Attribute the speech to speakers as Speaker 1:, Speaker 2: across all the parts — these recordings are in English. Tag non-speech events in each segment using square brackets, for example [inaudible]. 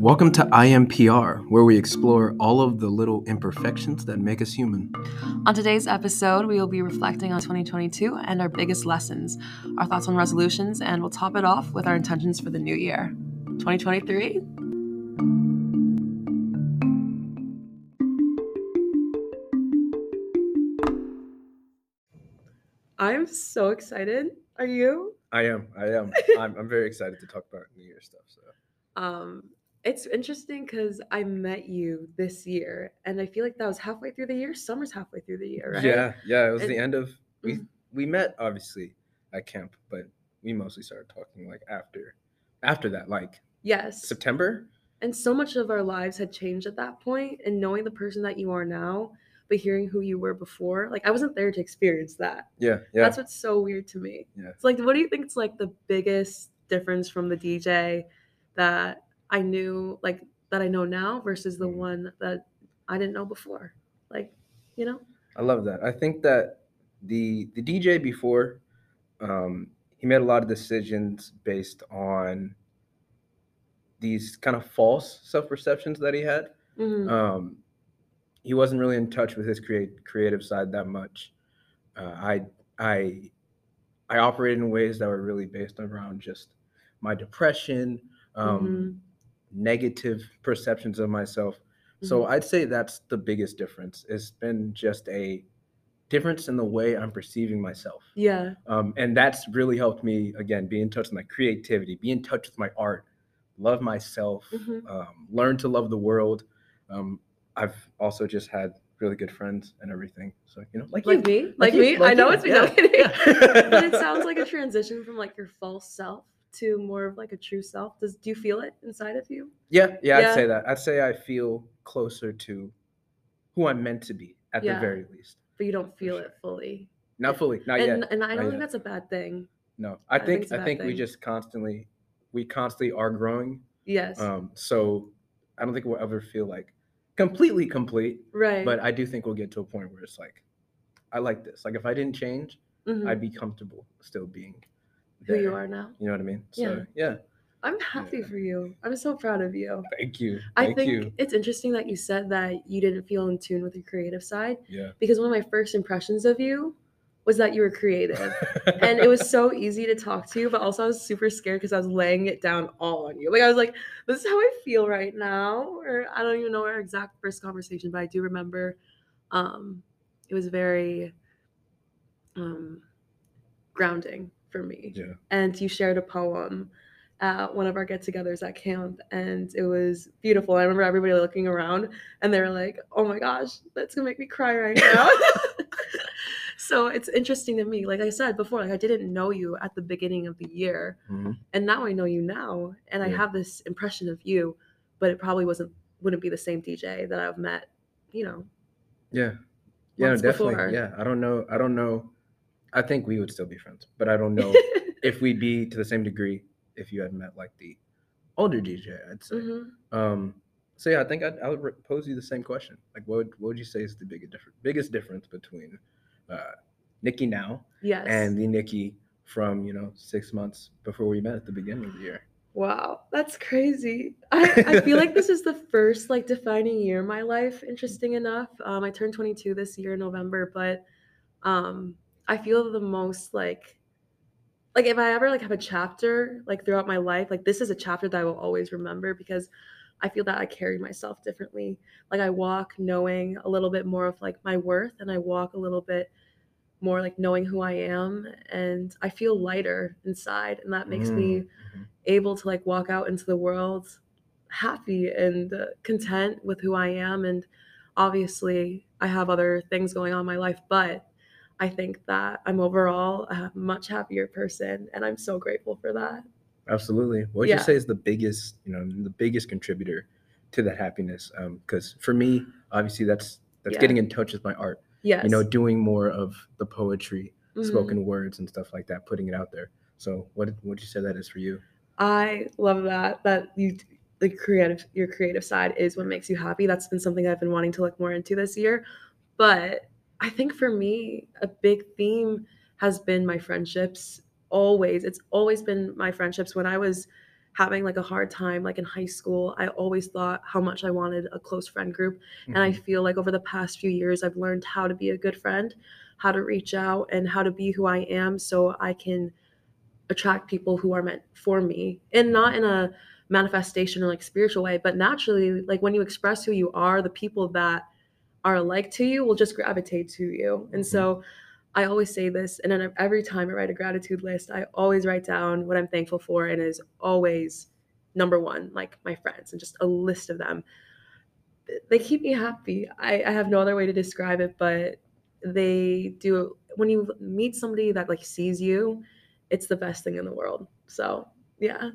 Speaker 1: Welcome to IMPR, where we explore all of the little imperfections that make us human.
Speaker 2: On today's episode, we will be reflecting on 2022 and our biggest lessons, our thoughts on resolutions, and we'll top it off with our intentions for the new year. 2023? I'm so excited. Are you?
Speaker 1: I am. I am. I'm, I'm very excited to talk about New Year stuff. So,
Speaker 2: Um, it's interesting because I met you this year, and I feel like that was halfway through the year. Summer's halfway through the year, right?
Speaker 1: yeah, yeah, it was the end of we
Speaker 2: Mhm.
Speaker 1: we met obviously at camp, but we mostly started talking like after after that, like
Speaker 2: Yes.
Speaker 1: September.
Speaker 2: And so much of our lives had changed at that point, and knowing the person that you are now, but hearing who you were before, like I wasn't there to experience that.
Speaker 1: Yeah, yeah.
Speaker 2: That's what's so weird to me.
Speaker 1: Yeah.
Speaker 2: It's like, what do you think is like the biggest difference from the DJ that I knew, like that I know now, versus the
Speaker 1: Mhm.
Speaker 2: one that I didn't know before? Like, you know?
Speaker 1: I love that. I think that the the DJ before, um, he made a lot of decisions based on these kind of false self perceptions that he had.
Speaker 2: Mhm.
Speaker 1: Um, he wasn't really in touch with his create creative side that much. Uh, I I I operated in ways that were really based around just my depression, um,
Speaker 2: Mhm.
Speaker 1: negative perceptions of myself. So
Speaker 2: Mhm.
Speaker 1: I'd say that's the biggest difference. It's been just a difference in the way I'm perceiving myself.
Speaker 2: yeah.
Speaker 1: Um, and that's really helped me again be in touch with my creativity, be in touch with my art, love myself,
Speaker 2: Mhm.
Speaker 1: um, learn to love the world. Um, I've also just had really good friends and everything. So you know, like,
Speaker 2: Like
Speaker 1: you.
Speaker 2: me? Like,
Speaker 1: you,
Speaker 2: me?
Speaker 1: like
Speaker 2: I know
Speaker 1: you,
Speaker 2: it's me.
Speaker 1: yeah, yeah. [laughs]
Speaker 2: but it sounds like a [laughs] transition from like your false self to more of like a true self. Does do you feel it inside of you?
Speaker 1: yeah, yeah,
Speaker 2: Yeah.
Speaker 1: I'd say that. I'd say I feel closer to who I'm meant to be at the very least.
Speaker 2: But you don't feel
Speaker 1: sure.
Speaker 2: it fully.
Speaker 1: Not fully, not
Speaker 2: and
Speaker 1: yet.
Speaker 2: and I don't think
Speaker 1: yet.
Speaker 2: that's a bad thing.
Speaker 1: No, I
Speaker 2: I think
Speaker 1: think
Speaker 2: it's a
Speaker 1: I think we just constantly, we constantly are growing.
Speaker 2: Yes.
Speaker 1: Um, so I don't think we'll ever feel like completely complete,
Speaker 2: right.
Speaker 1: but I do think we'll get to a point where it's like, I like this. Like if I didn't change,
Speaker 2: Mhm.
Speaker 1: I'd be comfortable still being
Speaker 2: who you are now.
Speaker 1: You know what I mean? So
Speaker 2: Yeah.
Speaker 1: yeah.
Speaker 2: I'm happy
Speaker 1: Yeah.
Speaker 2: for you. I'm so proud of you.
Speaker 1: Thank you.
Speaker 2: I
Speaker 1: Thank
Speaker 2: think
Speaker 1: you.
Speaker 2: it's interesting that you said that you didn't feel in tune with your creative side
Speaker 1: Yeah.
Speaker 2: because one of my first impressions of you was that you were creative. [laughs] and it was so easy to talk to you, but also I was super scared because I was laying it down all on you. Like I was like, "This is how I feel right now," or I don't even know our exact first conversation, but I do remember um, it was very um, grounding for me.
Speaker 1: Yeah.
Speaker 2: And you shared a poem at one of our get-togethers at camp, and it was beautiful. I remember everybody looking around, and they were like, "Oh my gosh, that's gonna make me cry right now." [laughs] [laughs] so it's interesting to me. Like I said before, like I didn't know you at the beginning of the year,
Speaker 1: Mhm.
Speaker 2: and now I know you now, and I have this impression of you, but it probably wasn't wouldn't be the same DJ that I've met. You know,
Speaker 1: Yeah. Yeah, definitely.
Speaker 2: before.
Speaker 1: Yeah. I don't know. I don't know. I think we would still be friends, but I don't know [laughs] if we'd be to the same degree if you had met like the older DJ, I'd say.
Speaker 2: Mhm.
Speaker 1: Um, so yeah, I think I'd, I would pose you the same question. Like, what would, what would you say is the biggest difference, biggest difference between uh, Nikki now
Speaker 2: Yes.
Speaker 1: and the Nikki from you know six months before we met at the beginning of the year?
Speaker 2: Wow, that's crazy. I, I feel like this is the [laughs] first like defining year in my life. Interesting enough, um, I turned 22 this year in November, but um, I feel the most like like if I ever like have a chapter like throughout my life, like this is a chapter that I will always remember because I feel that I carry myself differently. Like I walk knowing a little bit more of like my worth, and I walk a little bit more like knowing who I am, and I feel lighter inside, and that makes me
Speaker 1: Mm, mhm.
Speaker 2: able to like walk out into the world happy and uh, content with who I am. And obviously, I have other things going on in my life, but I think that I'm overall a much happier person, and I'm so grateful for that.
Speaker 1: Absolutely. What would
Speaker 2: Yeah.
Speaker 1: you say is the biggest, you know, the biggest contributor to that happiness? Because for me, obviously, that's that's
Speaker 2: Yeah.
Speaker 1: getting in touch with my art.
Speaker 2: Yes.
Speaker 1: You know, doing more of the poetry,
Speaker 2: Mhm.
Speaker 1: spoken words, and stuff like that, putting it out there. So, what would you say that is for you?
Speaker 2: I love that that you the creative your creative side is what makes you happy. That's been something I've been wanting to look more into this year. But I think for me, a big theme has been my friendships always it's always been my friendships when I was having like a hard time like in high school i always thought how much i wanted a close friend group and i
Speaker 1: Mhm.
Speaker 2: feel like over the past few years i've learned how to be a good friend how to reach out and how to be who i am so i can attract people who are meant for me and not in a manifestation or like spiritual way but naturally like when you express who you are the people that are alike to you will just gravitate to you and so I always say this, and then every time I write a gratitude list, I always write down what I'm thankful for, and is always number one, like my friends, and just a list of them. They keep me happy. I, I have no other way to describe it, but they do. When you meet somebody that like sees you, it's the best thing in the world. So yeah,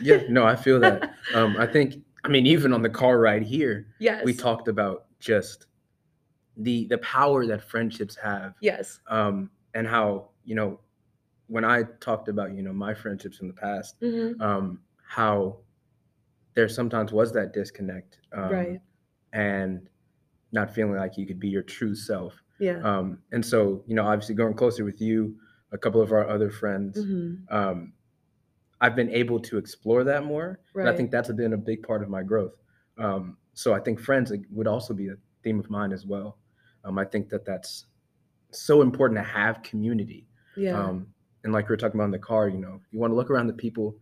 Speaker 1: yeah no i feel that [laughs] um i think i mean even on the car ride here
Speaker 2: yes,
Speaker 1: we talked about just the the power that friendships have
Speaker 2: Yes,
Speaker 1: um and how you know when i talked about you know my friendships in the past
Speaker 2: Mhm.
Speaker 1: um how there sometimes was that disconnect um,
Speaker 2: right.
Speaker 1: and not feeling like you could be your true self
Speaker 2: Yeah.
Speaker 1: um and so you know obviously going closer with you a couple of our other friends
Speaker 2: Mhm.
Speaker 1: um i've been able to explore that more and i think that's been a big part of my growth um so i think friends would also be a theme of mine as well um i think that that's so important to have community
Speaker 2: Yeah.
Speaker 1: um and like we were talking about in the car you know you want to look around the people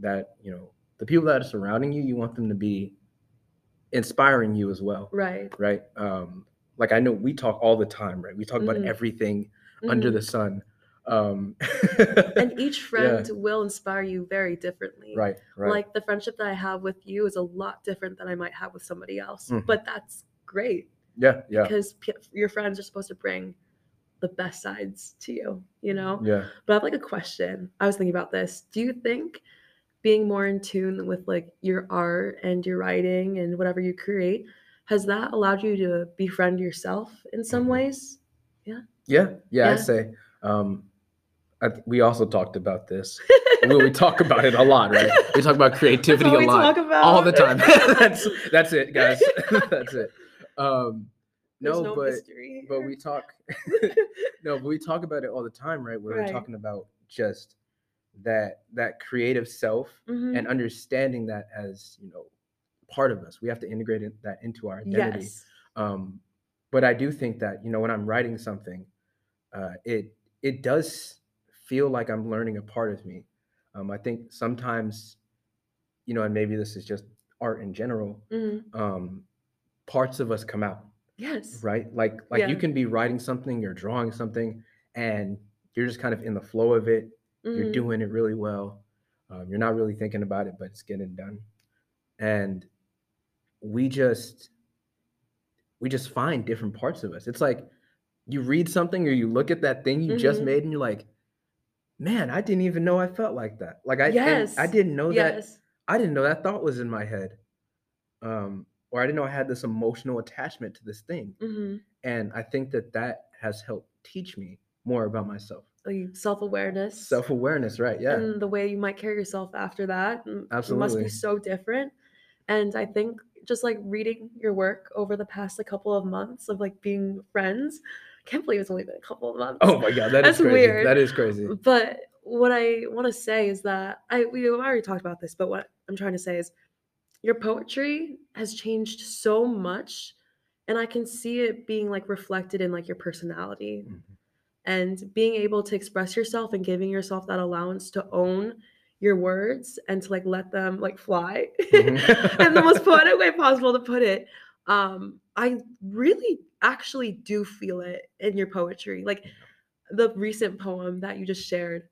Speaker 1: that you know the people that are surrounding you you want them to be inspiring you as well
Speaker 2: right.
Speaker 1: right um like i know we talk all the time right we talk about
Speaker 2: Mhm.
Speaker 1: everything under
Speaker 2: Mhm.
Speaker 1: the sun um
Speaker 2: and [laughs] each friend will inspire you very differently.
Speaker 1: right right
Speaker 2: Like the friendship that I have with you is a lot different than I might have with somebody else.
Speaker 1: Mhm.
Speaker 2: But that's great
Speaker 1: yeah yeah
Speaker 2: because p- your friends are supposed to bring the best sides to you, you know?
Speaker 1: yeah
Speaker 2: But I have like a question. I was thinking about this. Do you think being more in tune with like your art and your writing and whatever you create has that allowed you to befriend yourself in some
Speaker 1: Mhm.
Speaker 2: ways?
Speaker 1: yeah yeah,
Speaker 2: Yeah.
Speaker 1: i'd say um I, th- we also talked about this [laughs] we, we talk about it a lot right we talk about [laughs] creativity a
Speaker 2: we
Speaker 1: lot
Speaker 2: talk about.
Speaker 1: all the time [laughs] that's that's it guys that's it um no,
Speaker 2: no
Speaker 1: but
Speaker 2: mystery
Speaker 1: but we talk [laughs] [laughs] no but we talk about it all the time right where
Speaker 2: Right.
Speaker 1: we're talking about just that that creative self
Speaker 2: Mhm.
Speaker 1: and understanding that as you know part of us we have to integrate it, that into our identity
Speaker 2: yes.
Speaker 1: um but i do think that you know when i'm writing something uh it it does feel like i'm learning a part of me um i think sometimes you know and maybe this is just art in general
Speaker 2: Mhm.
Speaker 1: um parts of us come out
Speaker 2: Yes.
Speaker 1: right? Like like you can be writing something you're drawing something and you're just kind of in the flow of it. You're
Speaker 2: Mhm.
Speaker 1: doing it really well. Um, you're not really thinking about it but it's getting done. And we just we just find different parts of us. It's like you read something or you look at that thing you just
Speaker 2: Mhm.
Speaker 1: made and you're like man i didn't even know i felt like that. Like i
Speaker 2: Yes.
Speaker 1: i didn't know that i didn't know that thought was in my head. Um or i didn't know i had this emotional attachment to this thing
Speaker 2: hmm
Speaker 1: and i think that that has helped teach me more about myself
Speaker 2: Like self-awareness.
Speaker 1: self-awareness right yeah
Speaker 2: And the way you might carry yourself after that m- must be so different. And I think just like reading your work over the past like couple of months of like being friends, I can't believe it's only been a couple of months.
Speaker 1: oh my god that is
Speaker 2: That's
Speaker 1: crazy
Speaker 2: weird.
Speaker 1: that is crazy
Speaker 2: But what I want to say is that I we've already talked about this, but what I'm trying to say is your poetry has changed so much and I can see it being like reflected in like your personality.
Speaker 1: Mhm.
Speaker 2: and being able to express yourself and giving yourself that allowance to own your words and to like let them like fly
Speaker 1: Mhm. [laughs]
Speaker 2: in the most [laughs] poetic way possible to put it um i really actually do feel it in your poetry. Like the recent poem that you just shared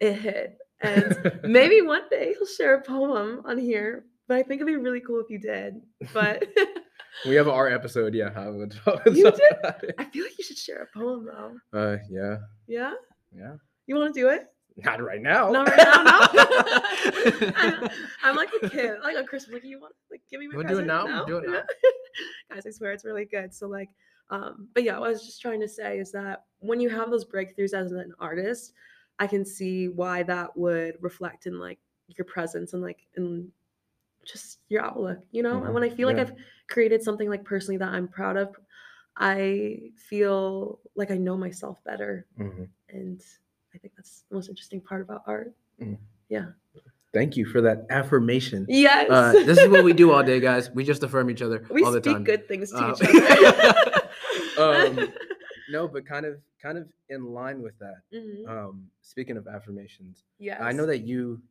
Speaker 2: it hit. And [laughs] maybe one day you'll share a poem on here but i think it'd be really cool if you did but [laughs]
Speaker 1: we have our episode yeah I would [laughs]
Speaker 2: You did? i feel like you should share a poem though
Speaker 1: uh yeah
Speaker 2: yeah
Speaker 1: yeah
Speaker 2: you want to do it
Speaker 1: not right now
Speaker 2: Not right now, no. [laughs] I'm, I'm like a kid, like on Christmas. Like, you want, like, give me my
Speaker 1: wanna do it
Speaker 2: present?
Speaker 1: now? Do it now.
Speaker 2: Guys, I swear it's really good. So, like, um, but yeah, what I was just trying to say is that when you have those breakthroughs as an artist, I can see why that would reflect in like your presence and like in just your outlook, you know. And when I feel
Speaker 1: Yeah.
Speaker 2: like I've created something like personally that I'm proud of, I feel like I know myself better
Speaker 1: Mhm.
Speaker 2: and I think that's the most interesting part about art. Yeah.
Speaker 1: Thank you for that affirmation.
Speaker 2: Yes.
Speaker 3: Uh, this is what we do all day, [laughs] guys. We just affirm each other
Speaker 2: we
Speaker 3: all the
Speaker 2: speak
Speaker 3: time.
Speaker 2: good things to
Speaker 3: Uh,
Speaker 2: each other. [laughs]
Speaker 1: Um, [laughs] No, but kind of kind of in line with that.
Speaker 2: Mhm.
Speaker 1: Um, speaking of affirmations,
Speaker 2: yeah,
Speaker 1: I know that you,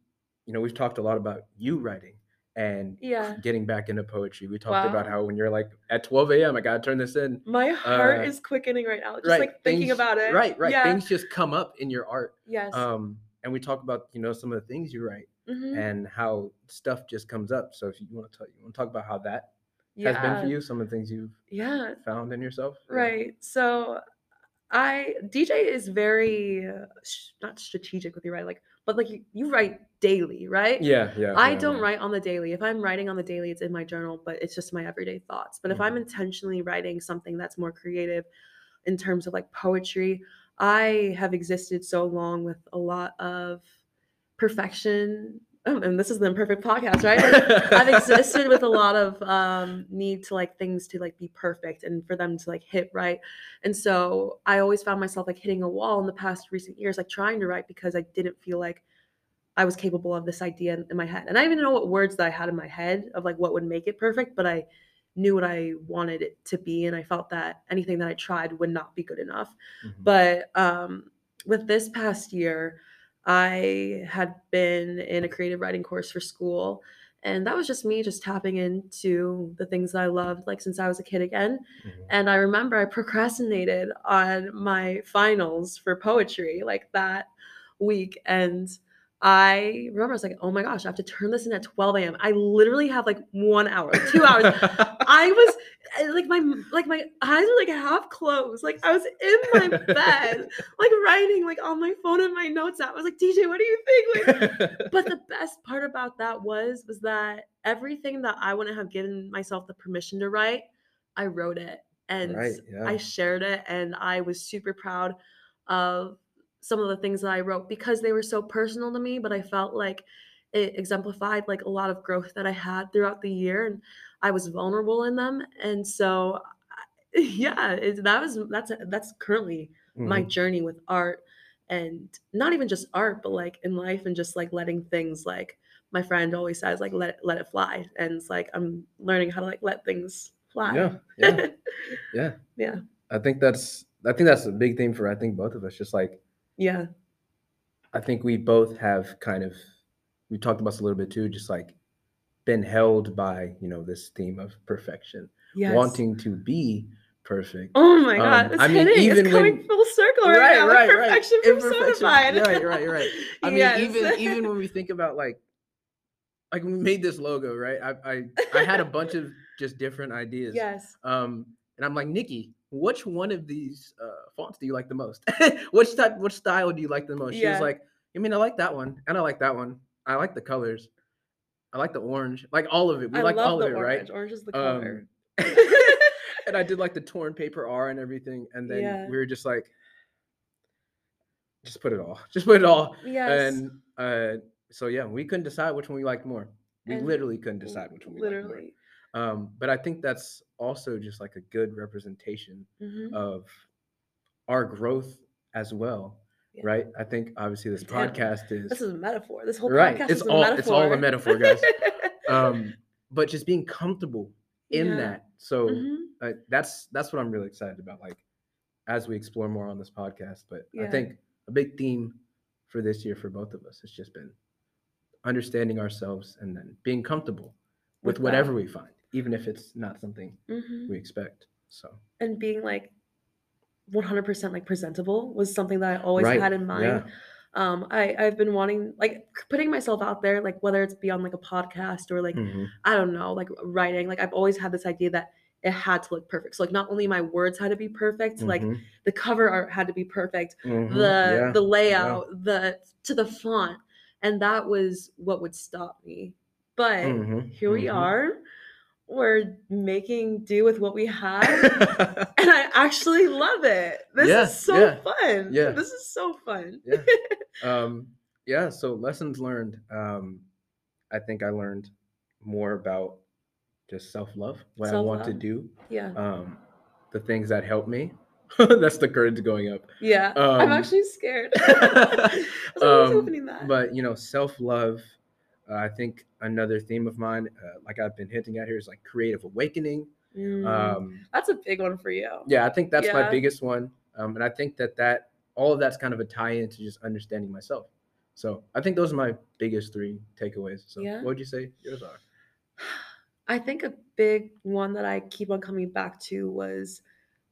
Speaker 1: you know, we've talked a lot about you writing and
Speaker 2: Yeah.
Speaker 1: getting back into poetry. We talked about how when you're like at 12 a.m. I gotta turn this in.
Speaker 2: My heart
Speaker 1: uh,
Speaker 2: is quickening right now, just
Speaker 1: right,
Speaker 2: like thinking
Speaker 1: things-
Speaker 2: about it.
Speaker 1: Right, right.
Speaker 2: Yeah.
Speaker 1: Things just come up in your art.
Speaker 2: yes.
Speaker 1: Um, and we talk about you know some of the things you write
Speaker 2: Mhm.
Speaker 1: and how stuff just comes up. So if you want to tell, you want to talk about how that
Speaker 2: yeah.
Speaker 1: has been for you, some of the things you've
Speaker 2: Yeah.
Speaker 1: found in yourself. Yeah.
Speaker 2: Right. So I DJ is very uh, not strategic with your right? like, but like you, you write daily, right?
Speaker 1: Yeah, yeah.
Speaker 2: I
Speaker 1: yeah,
Speaker 2: don't
Speaker 1: yeah.
Speaker 2: write on the daily. If I'm writing on the daily, it's in my journal, but it's just my everyday thoughts. But if I'm
Speaker 1: Mhm.
Speaker 2: intentionally writing something that's more creative in terms of like poetry, I have existed so long with a lot of perfection. Oh, and this is the imperfect podcast, right? Like, I've existed with a lot of um, need to like things to like be perfect and for them to like hit right. And so I always found myself like hitting a wall in the past recent years, like trying to write because I didn't feel like I was capable of this idea in, in my head. And I didn't know what words that I had in my head of like what would make it perfect, but I knew what I wanted it to be. And I felt that anything that I tried would not be good enough.
Speaker 1: Mhm.
Speaker 2: But um, with this past year, I had been in a creative writing course for school. And that was just me just tapping into the things that I loved, like since I was a kid again.
Speaker 1: Mhm.
Speaker 2: And I remember I procrastinated on my finals for poetry like that week. And I remember I was like, oh my gosh, I have to turn this in at 12 a.m. I literally have like one hour, two hours. [laughs] I was like my like my eyes were like half closed. Like I was in my bed, [laughs] like writing like on my phone and my notes app. I was like, DJ, what do you think? Like, [laughs] but the best part about that was was that everything that I wouldn't have given myself the permission to write, I wrote it and
Speaker 1: Right, yeah.
Speaker 2: I shared it and I was super proud of some of the things that I wrote because they were so personal to me, but I felt like it exemplified like a lot of growth that I had throughout the year and I was vulnerable in them. And so [laughs] yeah, it, that was that's that's currently my
Speaker 1: Mhm.
Speaker 2: journey with art and not even just art but like in life and just like letting things like my friend always says like let it, let it fly and it's like i'm learning how to like let things fly
Speaker 1: Yeah, yeah, [laughs] yeah.
Speaker 2: Yeah.
Speaker 1: I think that's I think that's a big thing for I think both of us. Just like
Speaker 2: yeah
Speaker 1: I think we both have kind of we talked about this a little bit too, just like been held by, you know, this theme of perfection.
Speaker 2: yes.
Speaker 1: Wanting to be perfect.
Speaker 2: oh my god
Speaker 1: Um, I mean,
Speaker 2: hitting
Speaker 1: even
Speaker 2: it's coming full circle right, now like [laughs] perfection from
Speaker 1: Imperfection.
Speaker 2: Sonify.
Speaker 1: Right, right, right. [laughs] I mean,
Speaker 2: Yes.
Speaker 1: even even [laughs] when we think about like like when we made this logo, right? I I, I had a bunch of just different ideas.
Speaker 2: yes
Speaker 1: Um, and I'm like, Nikki, which one of these uh, fonts do you like the most? which type, which style do you like the most? She
Speaker 2: Yeah.
Speaker 1: was like, I mean, I like that one, and I like that one. I like the colors. I like the orange, like all of it. We
Speaker 2: i
Speaker 1: like all of it,
Speaker 2: orange
Speaker 1: right?
Speaker 2: orange is the color
Speaker 1: Um, [laughs] [laughs] and I did like the torn paper R and everything, and then
Speaker 2: Yeah.
Speaker 1: we were just like, just put it all, [laughs] just put it all,
Speaker 2: yes
Speaker 1: and uh, so yeah, we couldn't decide which one we liked more. We
Speaker 2: And
Speaker 1: literally couldn't decide which one we liked more.
Speaker 2: literally
Speaker 1: Um, but I think that's also just like a good representation
Speaker 2: Mhm.
Speaker 1: of our growth as well,
Speaker 2: Yeah.
Speaker 1: right? I think obviously this
Speaker 2: Damn,
Speaker 1: podcast is,
Speaker 2: this is a metaphor this whole
Speaker 1: Right,
Speaker 2: podcast
Speaker 1: it's
Speaker 2: is a
Speaker 1: all-
Speaker 2: metaphor
Speaker 1: it's all a metaphor, guys. [laughs] um, but just being comfortable in
Speaker 2: Yeah.
Speaker 1: that. So
Speaker 2: Mhm.
Speaker 1: uh, that's that's what I'm really excited about. Like as we explore more on this podcast, but I think a big theme for this year for both of us has just been understanding ourselves and then being comfortable with,
Speaker 2: With that.
Speaker 1: whatever we find, even if it's not something
Speaker 2: Mhm.
Speaker 1: we expect. So
Speaker 2: and being like 100% like presentable was something that I always
Speaker 1: Right,
Speaker 2: had in mind.
Speaker 1: yeah.
Speaker 2: Um, I I've been wanting like putting myself out there, like whether it's be on like a podcast or like
Speaker 1: Mhm.
Speaker 2: I don't know, like writing. Like I've always had this idea that it had to look perfect. So like not only my words had to be perfect, like
Speaker 1: Mhm.
Speaker 2: the cover art had to be perfect,
Speaker 1: Mhm.
Speaker 2: the
Speaker 1: Yeah.
Speaker 2: the layout, the to the font, and that was what would stop me. But
Speaker 1: Mhm.
Speaker 2: here we
Speaker 1: Mhm.
Speaker 2: are. We're making do with what we have [laughs] and I actually love it. This
Speaker 1: Yeah,
Speaker 2: is so
Speaker 1: yeah,
Speaker 2: fun.
Speaker 1: yeah.
Speaker 2: This is so fun.
Speaker 1: Yeah. [laughs] um, yeah. So lessons learned. Um, I think I learned more about just self love, what I want to do,
Speaker 2: Yeah.
Speaker 1: um, the things that help me, [laughs] That's the curtains going up.
Speaker 2: Yeah, I'm
Speaker 1: Um,
Speaker 2: actually scared.
Speaker 1: Um,
Speaker 2: opening that.
Speaker 1: But you know, self love. Uh, I think another theme of mine, uh, like I've been hinting at here, is like creative awakening.
Speaker 2: Mm,
Speaker 1: Um,
Speaker 2: that's a big one for you.
Speaker 1: yeah, I think that's my biggest one, um, and I think that that all of that's kind of a tie-in to just understanding myself. So I think those are my biggest three takeaways. So
Speaker 2: Yeah.
Speaker 1: what would you say yours are? [sighs]
Speaker 2: I think a big one that I keep on coming back to was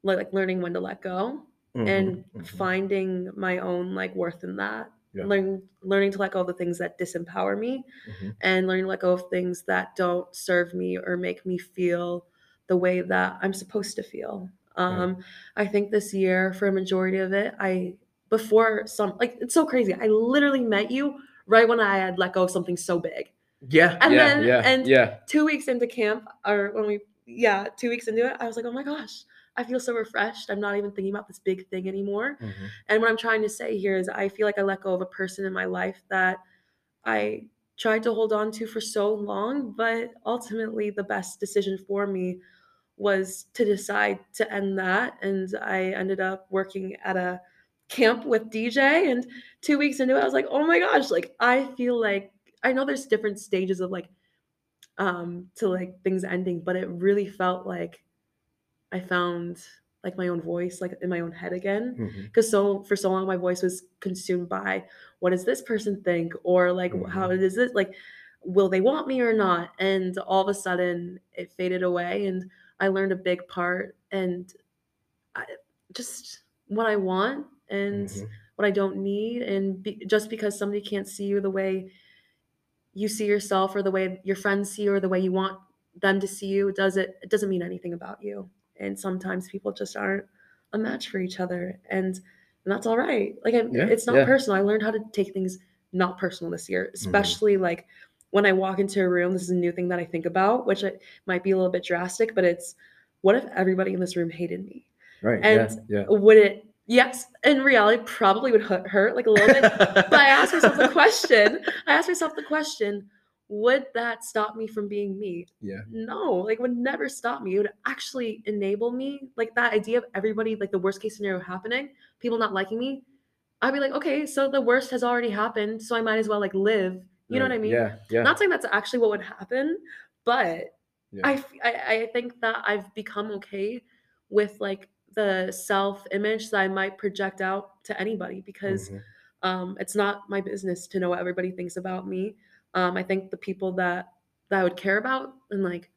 Speaker 2: like, like learning when to let go and
Speaker 1: Mhm, mhm.
Speaker 2: finding my own like worth in that.
Speaker 1: Yeah.
Speaker 2: Learn, learning to let go of the things that disempower me
Speaker 1: Mhm.
Speaker 2: and learning to let go of things that don't serve me or make me feel the way that I'm supposed to feel. Um, I think this year, for a majority of it, I before some like it's so crazy. I literally met you right when I had let go of something so big.
Speaker 1: Yeah,
Speaker 2: And
Speaker 1: yeah,
Speaker 2: then-
Speaker 1: yeah,
Speaker 2: and-
Speaker 1: yeah.
Speaker 2: Two weeks into camp, or when we yeah, two weeks into it, I was like, oh my gosh, I feel so refreshed. I'm not even thinking about this big thing anymore.
Speaker 1: Mhm.
Speaker 2: And what I'm trying to say here is I feel like I let go of a person in my life that I tried to hold on to for so long, but ultimately the best decision for me was to decide to end that. And I ended up working at a camp with DJ. And two weeks into it, I was like, oh my gosh, like I feel like I know there's different stages of like um to like things ending, but it really felt like I found like my own voice, like in my own head again because so for so long my voice was consumed by what does this person think or like
Speaker 1: Mhm.
Speaker 2: how does this like will they want me or not and all of a sudden it faded away and i learned a big part and I, just what i want and
Speaker 1: Mhm.
Speaker 2: what i don't need and be, just because somebody can't see you the way you see yourself or the way your friends see you or the way you want them to see you does it it doesn't mean anything about you and sometimes people just aren't a match for each other and and that's all right like
Speaker 1: Yeah,
Speaker 2: it's not
Speaker 1: yeah.
Speaker 2: personal i learned how to take things not personal this year mm-hmm. especially like when i walk into a room this is a new thing that i think about which I, might be a little bit drastic but it's what if everybody in this room hated me
Speaker 1: Right.
Speaker 2: And-
Speaker 1: yeah.
Speaker 2: would it yes in reality probably would hurt, hurt like a little bit but I asked [laughs] myself the question. I asked myself the question: Would that stop me from being me?
Speaker 1: Yeah.
Speaker 2: No, like would never stop me. It would actually enable me. Like that idea of everybody, like the worst case scenario happening, people not liking me. I'd be like, okay, so the worst has already happened, so I might as well like live. You know what I mean?
Speaker 1: Yeah. Yeah.
Speaker 2: Not saying that's actually what would happen, but
Speaker 1: Yeah.
Speaker 2: I, I I think that I've become okay with like the self image that I might project out to anybody because
Speaker 1: Mhm.
Speaker 2: um, it's not my business to know what everybody thinks about me. Um, I think the people that that I would care about and like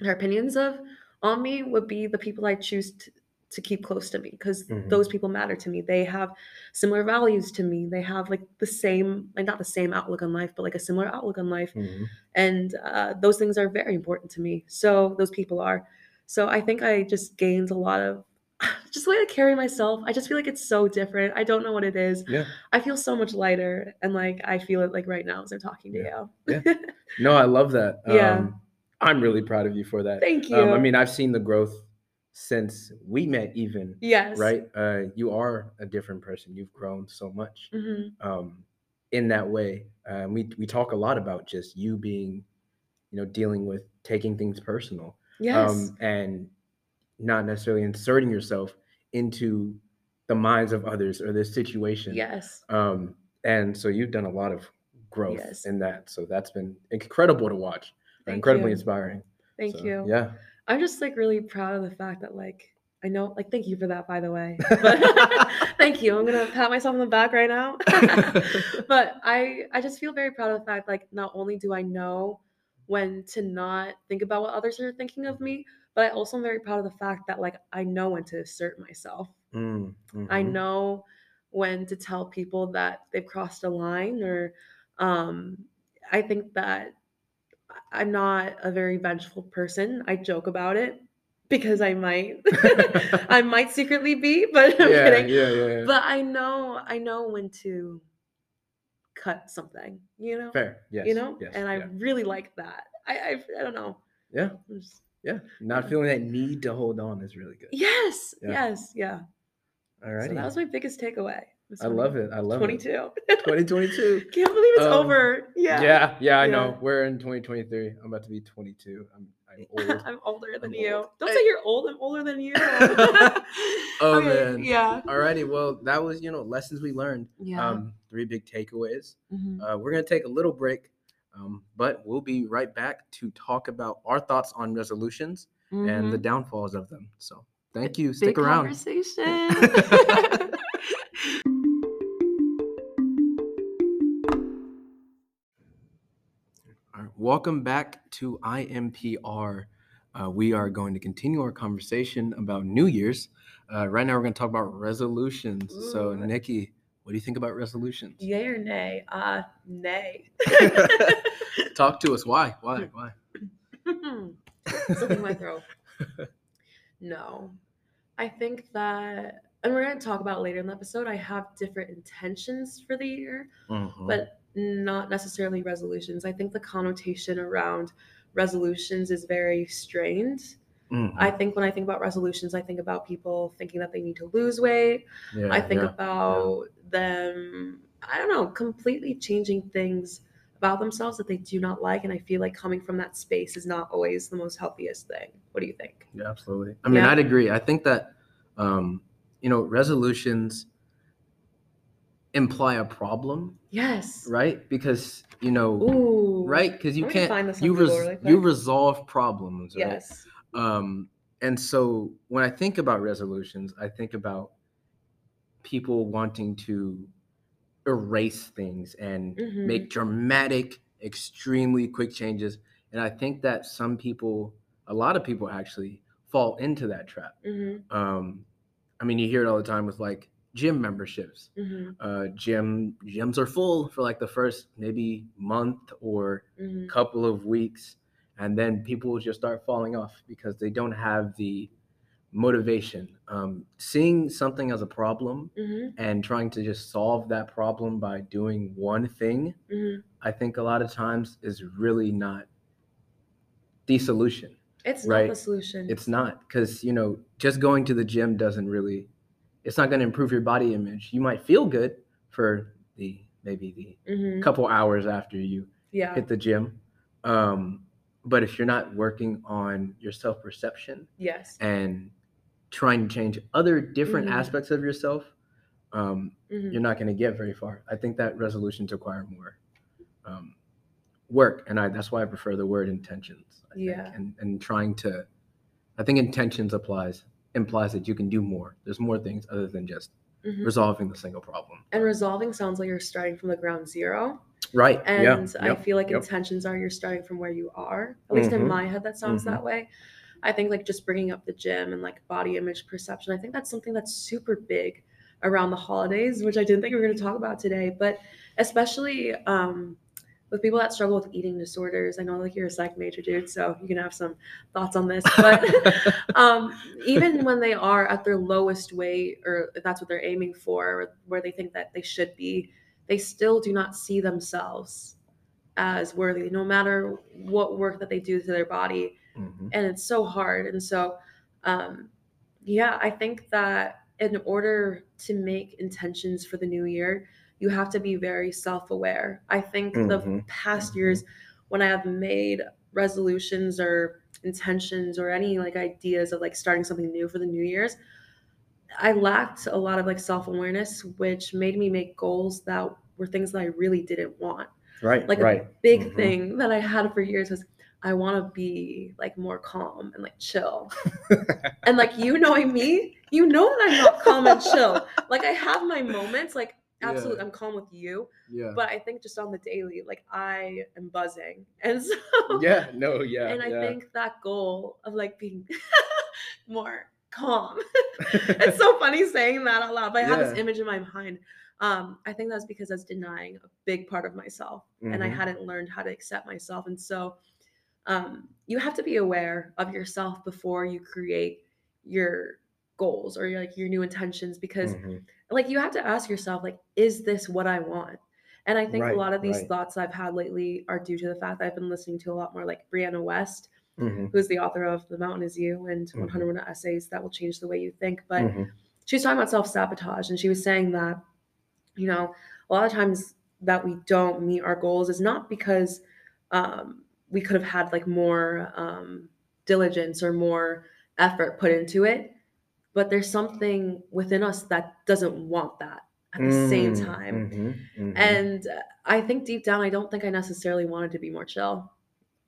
Speaker 2: their opinions of on me would be the people I choose to, to keep close to me because
Speaker 1: Mhm.
Speaker 2: those people matter to me. They have similar values to me. They have like the same, like not the same outlook on life, but like a similar outlook on life
Speaker 1: Mhm.
Speaker 2: and uh, those things are very important to me so those people are so i think i just gained a lot of [sighs] just the way i carry myself i just feel like it's so different i don't know what it is
Speaker 1: Yeah.
Speaker 2: i feel so much lighter and like i feel it like right now as i'm talking to you yeah. [laughs]
Speaker 1: No, I love that.
Speaker 2: Yeah.
Speaker 1: Um, I'm really proud of you for that.
Speaker 2: thank you
Speaker 1: Um, I mean, I've seen the growth since we met, even.
Speaker 2: yes
Speaker 1: Right. Uh, you are a different person. You've grown so much
Speaker 2: hmm
Speaker 1: um, in that way. Um, we we talk a lot about just you being, you know, dealing with taking things personal.
Speaker 2: yes
Speaker 1: um, and not necessarily inserting yourself into the minds of others or the situation.
Speaker 2: yes
Speaker 1: Um, and so you've done a lot of growth
Speaker 2: Yes.
Speaker 1: in that. So that's been incredible to watch.
Speaker 2: Thank
Speaker 1: incredibly
Speaker 2: you.
Speaker 1: inspiring.
Speaker 2: thank
Speaker 1: So,
Speaker 2: you
Speaker 1: Yeah.
Speaker 2: i'm just like really proud of the fact that like i know like thank you for that by the way [laughs] [laughs] thank you i'm gonna pat myself on the back right now [laughs] but I I just feel very proud of the fact like not only do I know when to not think about what others are thinking of me, but I also am very proud of the fact that like I know when to assert myself.
Speaker 1: Mm,
Speaker 2: I
Speaker 1: mhm.
Speaker 2: know when to tell people that they've crossed a line or um I think that I- I'm not a very vengeful person. I joke about it because I might [laughs] I might secretly be, [laughs] but I'm
Speaker 1: yeah,
Speaker 2: kidding
Speaker 1: yeah, yeah, yeah.
Speaker 2: but I know I know when to cut something, you know,
Speaker 1: Fair. Yes.
Speaker 2: you know,
Speaker 1: Yes.
Speaker 2: and I
Speaker 1: yeah.
Speaker 2: really like that. I I, I don't know.
Speaker 1: Yeah.
Speaker 2: I'm just-
Speaker 1: Yeah. Not feeling that need to hold on is really good.
Speaker 2: yes,
Speaker 1: Yeah.
Speaker 2: yes, yeah.
Speaker 1: All right.
Speaker 2: So that was my biggest takeaway.
Speaker 1: I love it. I love
Speaker 2: Twenty-two.
Speaker 1: it. 2022. [laughs]
Speaker 2: Can't believe it's
Speaker 1: Um,
Speaker 2: over. Yeah.
Speaker 1: Yeah, yeah, I
Speaker 2: Yeah.
Speaker 1: know. We're in 2023. I'm about to be 22. I'm I'm [laughs] old.
Speaker 2: I'm older than
Speaker 1: I'm
Speaker 2: you.
Speaker 1: old.
Speaker 2: Don't
Speaker 3: Hey.
Speaker 2: say you're old. I'm older than you. [laughs]
Speaker 3: oh
Speaker 2: Okay,
Speaker 3: man.
Speaker 2: Yeah.
Speaker 1: Alrighty, well, that was you know lessons we learned.
Speaker 2: Yeah.
Speaker 1: Um, three big takeaways.
Speaker 2: Mhm.
Speaker 1: Uh, we're gonna take a little break, um, but we'll be right back to talk about our thoughts on resolutions and the
Speaker 2: Mhm.
Speaker 1: downfalls of them. So thank you. Stick
Speaker 2: Big
Speaker 1: around.
Speaker 2: conversation. [laughs]
Speaker 1: Welcome back to IMPR. Uh, we are going to continue our conversation about New Year's. Uh, right now, we're going to talk about resolutions. So, Nikki, what do you think about resolutions?
Speaker 2: Yay or nay? Uh, nay. [laughs]
Speaker 1: Talk to us. Why? Why? Why? [laughs]
Speaker 2: Something in my throat. No. I think that, and we're going to talk about later in the episode, I have different intentions for the year,
Speaker 1: Mhm.
Speaker 2: but not necessarily resolutions. I think the connotation around resolutions is very strained.
Speaker 1: Mhm.
Speaker 2: I think when I think about resolutions, I think about people thinking that they need to lose weight.
Speaker 1: Yeah,
Speaker 2: I think
Speaker 1: yeah.
Speaker 2: about them, I don't know, completely changing things about themselves that they do not like. And I feel like coming from that space is not always the most healthiest thing. What do you think?
Speaker 1: Yeah, absolutely. I mean,
Speaker 2: Yeah.
Speaker 1: I'd agree. I think that, um, you know, resolutions imply a problem,
Speaker 2: Yes.
Speaker 1: right? Because, you know,
Speaker 2: Ooh.
Speaker 1: right? Because you can't,
Speaker 2: find this on
Speaker 1: you, res-
Speaker 2: really
Speaker 1: you resolve problems, right?
Speaker 2: Yes.
Speaker 1: Um, and so when I think about resolutions, I think about people wanting to erase things and
Speaker 2: Mhm.
Speaker 1: make dramatic, extremely quick changes. And I think that some people, a lot of people actually fall into that trap.
Speaker 2: hmm
Speaker 1: Um, I mean, you hear it all the time with like gym memberships.
Speaker 2: hmm
Speaker 1: Uh, gym gyms are full for like the first maybe month or
Speaker 2: hmm
Speaker 1: couple of weeks and then people will just start falling off because they don't have the motivation um, seeing something as a problem
Speaker 2: hmm
Speaker 1: and trying to just solve that problem by doing one thing
Speaker 2: hmm
Speaker 1: i think a lot of times is really not the solution
Speaker 2: It's
Speaker 1: Right.
Speaker 2: not the solution.
Speaker 1: it's not because you know just going to the gym doesn't really it's not going to improve your body image you might feel good for the maybe the
Speaker 2: hmm
Speaker 1: couple hours after you
Speaker 2: Yeah.
Speaker 1: hit the gym. Um, but if you're not working on your self perception
Speaker 2: yes.
Speaker 1: and trying to change other different
Speaker 2: Mhm.
Speaker 1: aspects of yourself, um,
Speaker 2: hmm
Speaker 1: you're not going to get very far. I think that resolutions require more um, work, and I, that's why I prefer the word intentions. I
Speaker 2: Yeah.
Speaker 1: think. and and trying to, I think intentions applies implies that you can do more. There's more things other than just
Speaker 2: hmm
Speaker 1: resolving the single problem.
Speaker 2: And resolving sounds like you're starting from the ground zero.
Speaker 1: Right.
Speaker 2: And
Speaker 1: yeah.
Speaker 2: I
Speaker 1: yep,
Speaker 2: feel like
Speaker 1: yep.
Speaker 2: intentions are you're starting from where you are. At least in
Speaker 1: Mhm.
Speaker 2: my head, that sounds
Speaker 1: Mhm.
Speaker 2: that way. I think like just bringing up the gym and like body image perception. I think that's something that's super big around the holidays, which I didn't think we were going to talk about today. But especially um, with people that struggle with eating disorders, I know like you're a psych major, dude, so you can have some thoughts on this. But [laughs] um, even when they are at their lowest weight, or if that's what they're aiming for, or where they think that they should be, they still do not see themselves as worthy, no matter what work that they do to their body.
Speaker 1: Mhm.
Speaker 2: And it's so hard. And so, um, yeah, I think that in order to make intentions for the new year, you have to be very self aware. I think the
Speaker 1: Mhm.
Speaker 2: past
Speaker 1: Mhm.
Speaker 2: years, when I have made resolutions or intentions or any like ideas of like starting something new for the new year's i lacked a lot of like self-awareness which made me make goals that were things that i really didn't want
Speaker 1: Right.
Speaker 2: like
Speaker 1: right.
Speaker 2: a big
Speaker 1: Mhm.
Speaker 2: thing that i had for years was i want to be like more calm and like chill [laughs] and like you knowing me you know that i'm not calm and chill like i have my moments like absolutely
Speaker 1: Yeah.
Speaker 2: i'm calm with you
Speaker 1: Yeah.
Speaker 2: but i think just on the daily like i am buzzing [laughs] and so
Speaker 1: yeah. No. Yeah.
Speaker 2: and I
Speaker 1: yeah.
Speaker 2: think that goal of like being [laughs] more calm. it's so funny saying that out loud, but I have this image in my mind. Um, I think that's because I was denying a big part of myself and I
Speaker 1: Mhm.
Speaker 2: hadn't learned how to accept myself. And so um, you have to be aware of yourself before you create your goals or your, like your new intentions because
Speaker 1: Mhm.
Speaker 2: like you have to ask yourself like is this what i want and i think
Speaker 1: Right,
Speaker 2: a lot of these
Speaker 1: right.
Speaker 2: thoughts i've had lately are due to the fact that i've been listening to a lot more like Brianna Wiest
Speaker 1: Mhm.
Speaker 2: who's the author of the mountain is you and
Speaker 1: Mhm.
Speaker 2: 101 essays that will change the way you think but
Speaker 1: Mhm.
Speaker 2: she was talking about self-sabotage and she was saying that you know a lot of times that we don't meet our goals is not because um, we could have had like more um, diligence or more effort put into it but there's something within us that doesn't want that at the same
Speaker 1: Mm,
Speaker 2: time.
Speaker 1: mhm, mhm.
Speaker 2: and i think deep down i don't think i necessarily wanted to be more chill.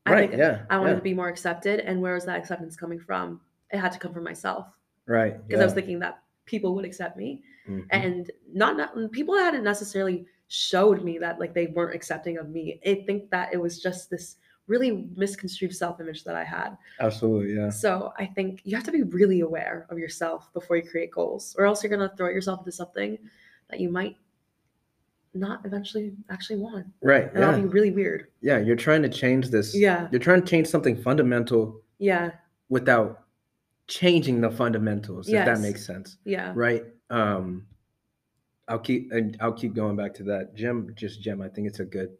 Speaker 2: I
Speaker 1: right,
Speaker 2: think
Speaker 1: yeah,
Speaker 2: i wanted
Speaker 1: yeah,
Speaker 2: to be more accepted and where was that acceptance coming from? It had to come from myself.
Speaker 1: Right.
Speaker 2: because i was thinking that people would accept me.
Speaker 1: Mhm.
Speaker 2: and not, not people hadn't necessarily showed me that like they weren't accepting of me. I think that it was just this really misconstrued self-image that i had.
Speaker 1: Absolutely, yeah,
Speaker 2: so i think you have to be really aware of yourself before you create goals or else you're going to throw yourself into something that you might not eventually actually want.
Speaker 1: Right,
Speaker 2: and that'll be really weird.
Speaker 1: Yeah. You're trying to change this.
Speaker 2: yeah.
Speaker 1: You're trying to change something fundamental
Speaker 2: yeah.
Speaker 1: without changing the fundamentals. If that makes sense,
Speaker 2: yeah
Speaker 1: right? Um, I'll keep and I'll keep going back to that gym. Just gym. I think it's a good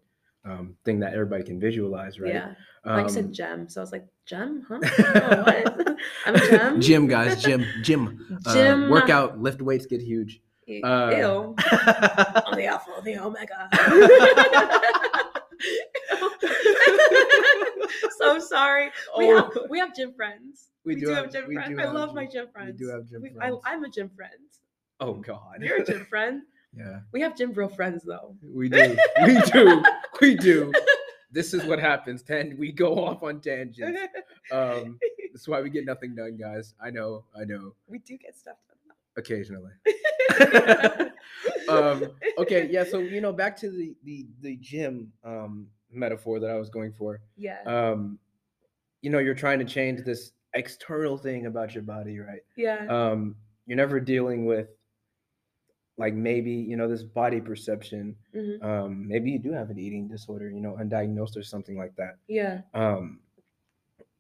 Speaker 1: um, thing that everybody can visualize, right?
Speaker 2: yeah like you said
Speaker 1: Um,
Speaker 2: gem so i was like gem huh [laughs] oh, what [laughs] i'm a gem
Speaker 3: Gym, guys. Gym. Gym. [laughs] Uh, workout. Lift weights. Get huge.
Speaker 2: E-
Speaker 1: Uh,
Speaker 2: Ew. I'm the alpha, the omega. [laughs] so sorry. We, have,
Speaker 1: Oh.
Speaker 2: we have gym friends.
Speaker 1: We
Speaker 2: We,
Speaker 1: do
Speaker 2: do,
Speaker 1: have-
Speaker 2: have, gym friends. I love
Speaker 1: gym-
Speaker 2: my gym friends.
Speaker 1: we do have gym
Speaker 2: We-
Speaker 1: friends.
Speaker 2: I, I'm a gym friend.
Speaker 1: oh God.
Speaker 2: You're a gym [laughs] friend.
Speaker 1: yeah.
Speaker 2: We have gym bro friends though.
Speaker 1: We do. We do. [laughs] We do. This is what happens. Ten. We go off on tangents. Um, that's why we get nothing done, guys. I know. I know.
Speaker 2: we do get stuff
Speaker 1: Occasionally.
Speaker 2: done.
Speaker 1: um, okay. Yeah. So you know, back to the the the gym um, metaphor that I was going for.
Speaker 2: Yeah.
Speaker 1: Um, you know, you're trying to change this external thing about your body, right?
Speaker 2: yeah.
Speaker 1: Um, you're never dealing with like maybe you know this body perception
Speaker 2: mhm,
Speaker 1: um, maybe you do have an eating disorder, you know, undiagnosed or something like that.
Speaker 2: Yeah.
Speaker 1: Um,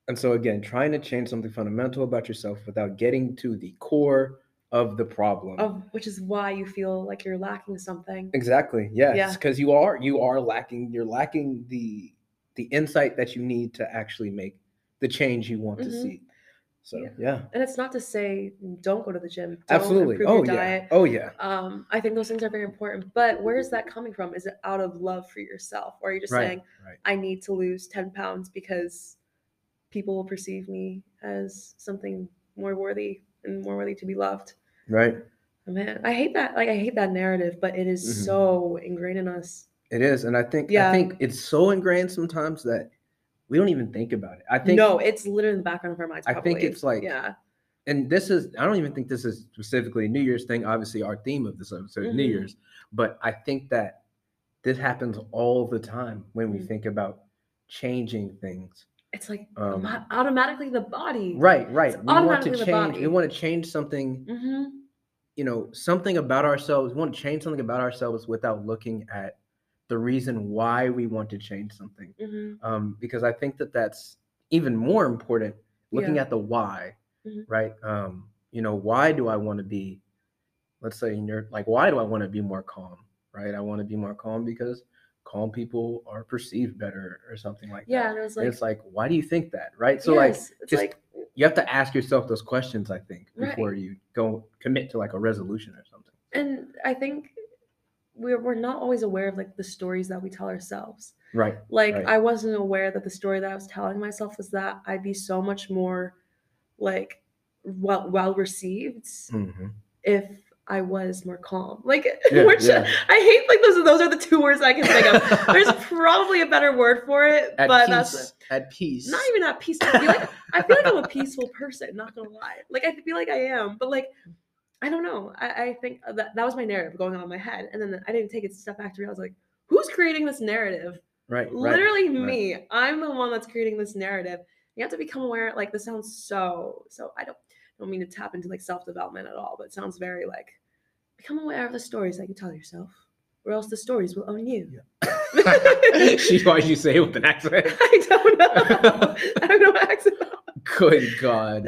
Speaker 1: and so again, trying to change something fundamental about yourself without getting to the core of the problem.
Speaker 2: Of which is why you feel like you're lacking something.
Speaker 1: exactly. Yes,
Speaker 2: Yeah.
Speaker 1: because you are you are lacking. You're lacking the the insight that you need to actually make the change you want to
Speaker 2: Mhm.
Speaker 1: see. So
Speaker 2: Yeah.
Speaker 1: yeah,
Speaker 2: And it's not to say don't go to the gym.
Speaker 1: Absolutely. Oh yeah.
Speaker 2: diet.
Speaker 1: Oh yeah.
Speaker 2: um, I think those things are very important. But where is that coming from? Is it out of love for yourself, or are you just
Speaker 1: Right,
Speaker 2: saying,
Speaker 1: right.
Speaker 2: "I need to lose ten pounds because people will perceive me as something more worthy and more worthy to be loved"?
Speaker 1: Right.
Speaker 2: Man, I hate that. Like I hate that narrative, but it is
Speaker 1: Mhm.
Speaker 2: so ingrained in us.
Speaker 1: It is, and I think
Speaker 2: yeah.
Speaker 1: I think it's so ingrained sometimes that we don't even think about it. I think
Speaker 2: no, it's literally in the background of our minds.
Speaker 1: I think it's like-
Speaker 2: yeah,
Speaker 1: and this is I don't even think this is specifically a New Year's thing. Obviously, our theme of this episode is New. Year's, but I think that this happens all the time when we
Speaker 2: Mhm.
Speaker 1: think about changing things.
Speaker 2: it's like
Speaker 1: Um,
Speaker 2: automatically the body.
Speaker 1: Right, right. We want to
Speaker 2: automatically the
Speaker 1: change. We want to change something. You know, something about ourselves. We want to change something about ourselves without looking at the reason why we want to change something.
Speaker 2: hmm
Speaker 1: Um, because I think that that's even more important. Looking
Speaker 2: Yeah.
Speaker 1: at the why,
Speaker 2: Mhm.
Speaker 1: right? Um, you know, why do I want to be? Let's say in your like, why do I want to be more calm? Right? I want to be more calm because calm people are perceived better or something like
Speaker 2: Yeah,
Speaker 1: that.
Speaker 2: and it was
Speaker 1: And
Speaker 2: like,
Speaker 1: it's like, why do you think that? Right? So like,
Speaker 2: yes, it's
Speaker 1: just
Speaker 2: like
Speaker 1: you have to ask yourself those questions. I think before
Speaker 2: Right.
Speaker 1: you go commit to like a resolution or something.
Speaker 2: and i think we're, we're not always aware of like the stories that we tell ourselves
Speaker 1: Right.
Speaker 2: like
Speaker 1: Right.
Speaker 2: i wasn't aware that the story that i was telling myself was that i'd be so much more like well well received
Speaker 1: hmm
Speaker 2: if i was more calm like [laughs]
Speaker 1: Yeah,
Speaker 2: which
Speaker 1: yeah.
Speaker 2: i hate like those those are the two words i can think of [laughs] there's probably a better word for it
Speaker 1: At
Speaker 2: but
Speaker 1: peace.
Speaker 2: that's
Speaker 1: at peace.
Speaker 2: not even at peace i feel like i feel like i'm a peaceful person not gonna lie like i feel like i am but like i don't know i, I think that that was my narrative going on in my head and then i didn't take it a step back to realize like who's creating this narrative
Speaker 1: right. right,
Speaker 2: literally
Speaker 1: right.
Speaker 2: me i'm the one that's creating this narrative you have to become aware like this sounds so so i don't don't mean to tap into like self-development at all but it sounds very like become aware of the stories that you tell yourself or else the stories will own you [laughs]
Speaker 1: she why you say it with an accent? [laughs]
Speaker 2: i don't know i don't know what accent
Speaker 1: Good God.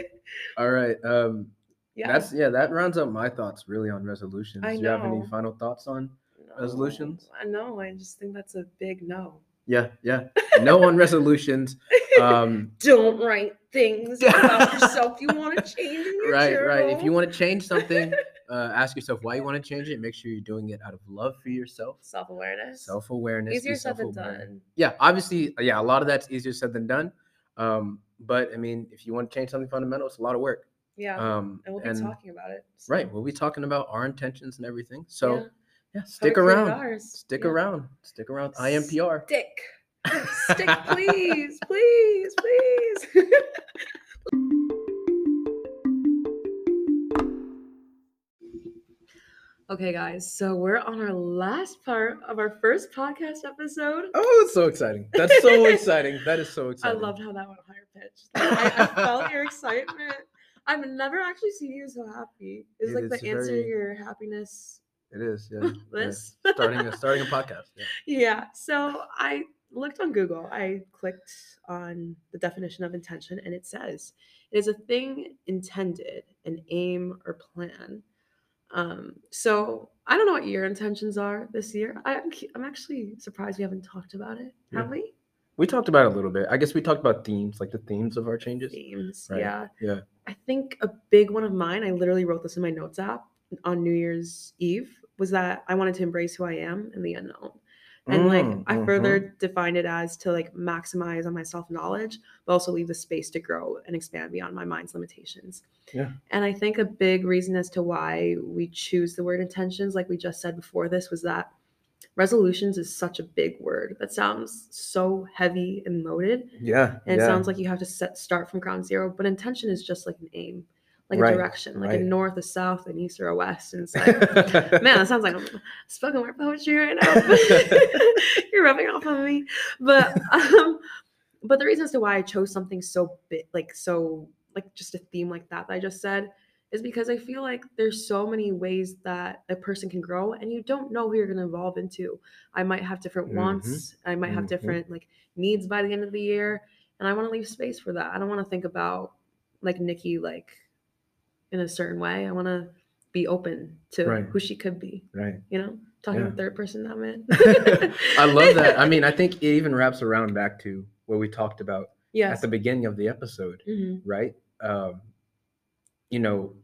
Speaker 1: [laughs] All right. Um
Speaker 2: yeah
Speaker 1: that's yeah, that rounds up my thoughts really on resolutions.
Speaker 2: I
Speaker 1: Do you have any final thoughts on? resolutions?
Speaker 2: i know i just think that's a big no
Speaker 1: Yeah, yeah. No on resolutions. [laughs] Um
Speaker 2: don't write things [laughs] about yourself you want to change in your [laughs]
Speaker 1: right, right. If you want to change something, uh, ask yourself why you want to change it. Make sure you're doing it out of love for yourself.
Speaker 2: self-awareness
Speaker 1: Self-awareness.
Speaker 2: easier
Speaker 1: be
Speaker 2: said than done
Speaker 1: Yeah, obviously, yeah, a lot of that's easier said than done. Um, but I mean, if you want to change something fundamental, it's a lot of work.
Speaker 2: Yeah.
Speaker 1: Um,
Speaker 2: and we'll be talking about it. so-
Speaker 1: right, we'll be talking about our intentions and everything. So
Speaker 2: Yeah.
Speaker 1: Yeah, stick around.
Speaker 2: ours.
Speaker 1: Stick
Speaker 2: Yeah.
Speaker 1: around. Stick around. IMPR.
Speaker 2: Stick. Stick, [laughs] please, please, please. [laughs] okay, guys. So we're on our last part of our first podcast episode.
Speaker 1: Oh, it's so exciting. That's so [laughs] exciting. That is so exciting.
Speaker 2: I loved how that went higher pitched. I, I felt your excitement. I've never actually seen you so happy. It's
Speaker 1: It
Speaker 2: like the answer to your happiness.
Speaker 1: It is. Yeah. [laughs] yeah. [laughs] Starting a starting a podcast. Yeah.
Speaker 2: Yeah. So I looked on Google. I clicked on the definition of intention, and it says it is a thing intended, an aim or plan. Um, so I don't know what your intentions are this year. I'm, I'm actually surprised we haven't talked about it. Have
Speaker 1: Yeah.
Speaker 2: we?
Speaker 1: We talked about it a little bit. I guess we talked about themes, like the themes of our changes.
Speaker 2: Themes.
Speaker 1: Right.
Speaker 2: Yeah.
Speaker 1: Yeah.
Speaker 2: I think a big one of mine, I literally wrote this in my notes app on New Year's Eve, was that I wanted to embrace who I am in the unknown. And like
Speaker 1: Mm,
Speaker 2: I further defined it as to like maximize on my self-knowledge, but also leave the space to grow and expand beyond my mind's limitations.
Speaker 1: Yeah.
Speaker 2: And I think a big reason as to why we choose the word intentions, like we just said before this, was that resolutions is such a big word that sounds so heavy and loaded.
Speaker 1: Yeah.
Speaker 2: And
Speaker 1: yeah.
Speaker 2: it sounds like you have to set start from ground zero, but intention is just like an aim, like
Speaker 1: Right,
Speaker 2: a direction, like
Speaker 1: right.
Speaker 2: a north, a south, an east, or a west. And it's like, [laughs] man, that sounds like I'm spoken word poetry right now. [laughs] You're rubbing off on me. But um, but the reason as to why I chose something so big, like so like just a theme like that that I just said, is because I feel like there's so many ways that a person can grow, and you don't know who you're going to evolve into. I might have different
Speaker 1: Mhm,
Speaker 2: wants. I might have
Speaker 1: mhm.
Speaker 2: different like needs by the end of the year, and I want to leave space for that. I don't want to think about like Nikki like in a certain way. I want to be open to
Speaker 1: Right.
Speaker 2: who she could be.
Speaker 1: right.
Speaker 2: You know, talking
Speaker 1: Yeah.
Speaker 2: third person now, man. [laughs]
Speaker 1: I love that. I mean, I think it even wraps around back to what we talked about
Speaker 2: yes.
Speaker 1: at the beginning of the episode,
Speaker 2: Mhm.
Speaker 1: right? Um, you know,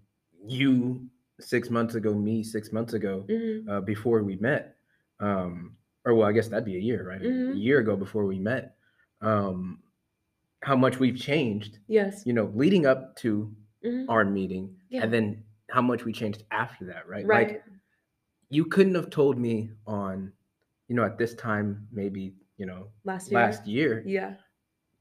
Speaker 1: you six months ago, me six months ago,
Speaker 2: Mhm.
Speaker 1: uh, before we met, um, or well, I guess that'd be a year, right?
Speaker 2: Mhm.
Speaker 1: A year ago before we met, um, how much we've changed,
Speaker 2: Yes.
Speaker 1: you know, leading up to
Speaker 2: Mhm.
Speaker 1: our meeting,
Speaker 2: Yeah.
Speaker 1: and then how much we changed after that, right?
Speaker 2: Right.
Speaker 1: Like you couldn't have told me on, you know, at this time, maybe, you know,
Speaker 2: last year.
Speaker 1: last year
Speaker 2: Yeah.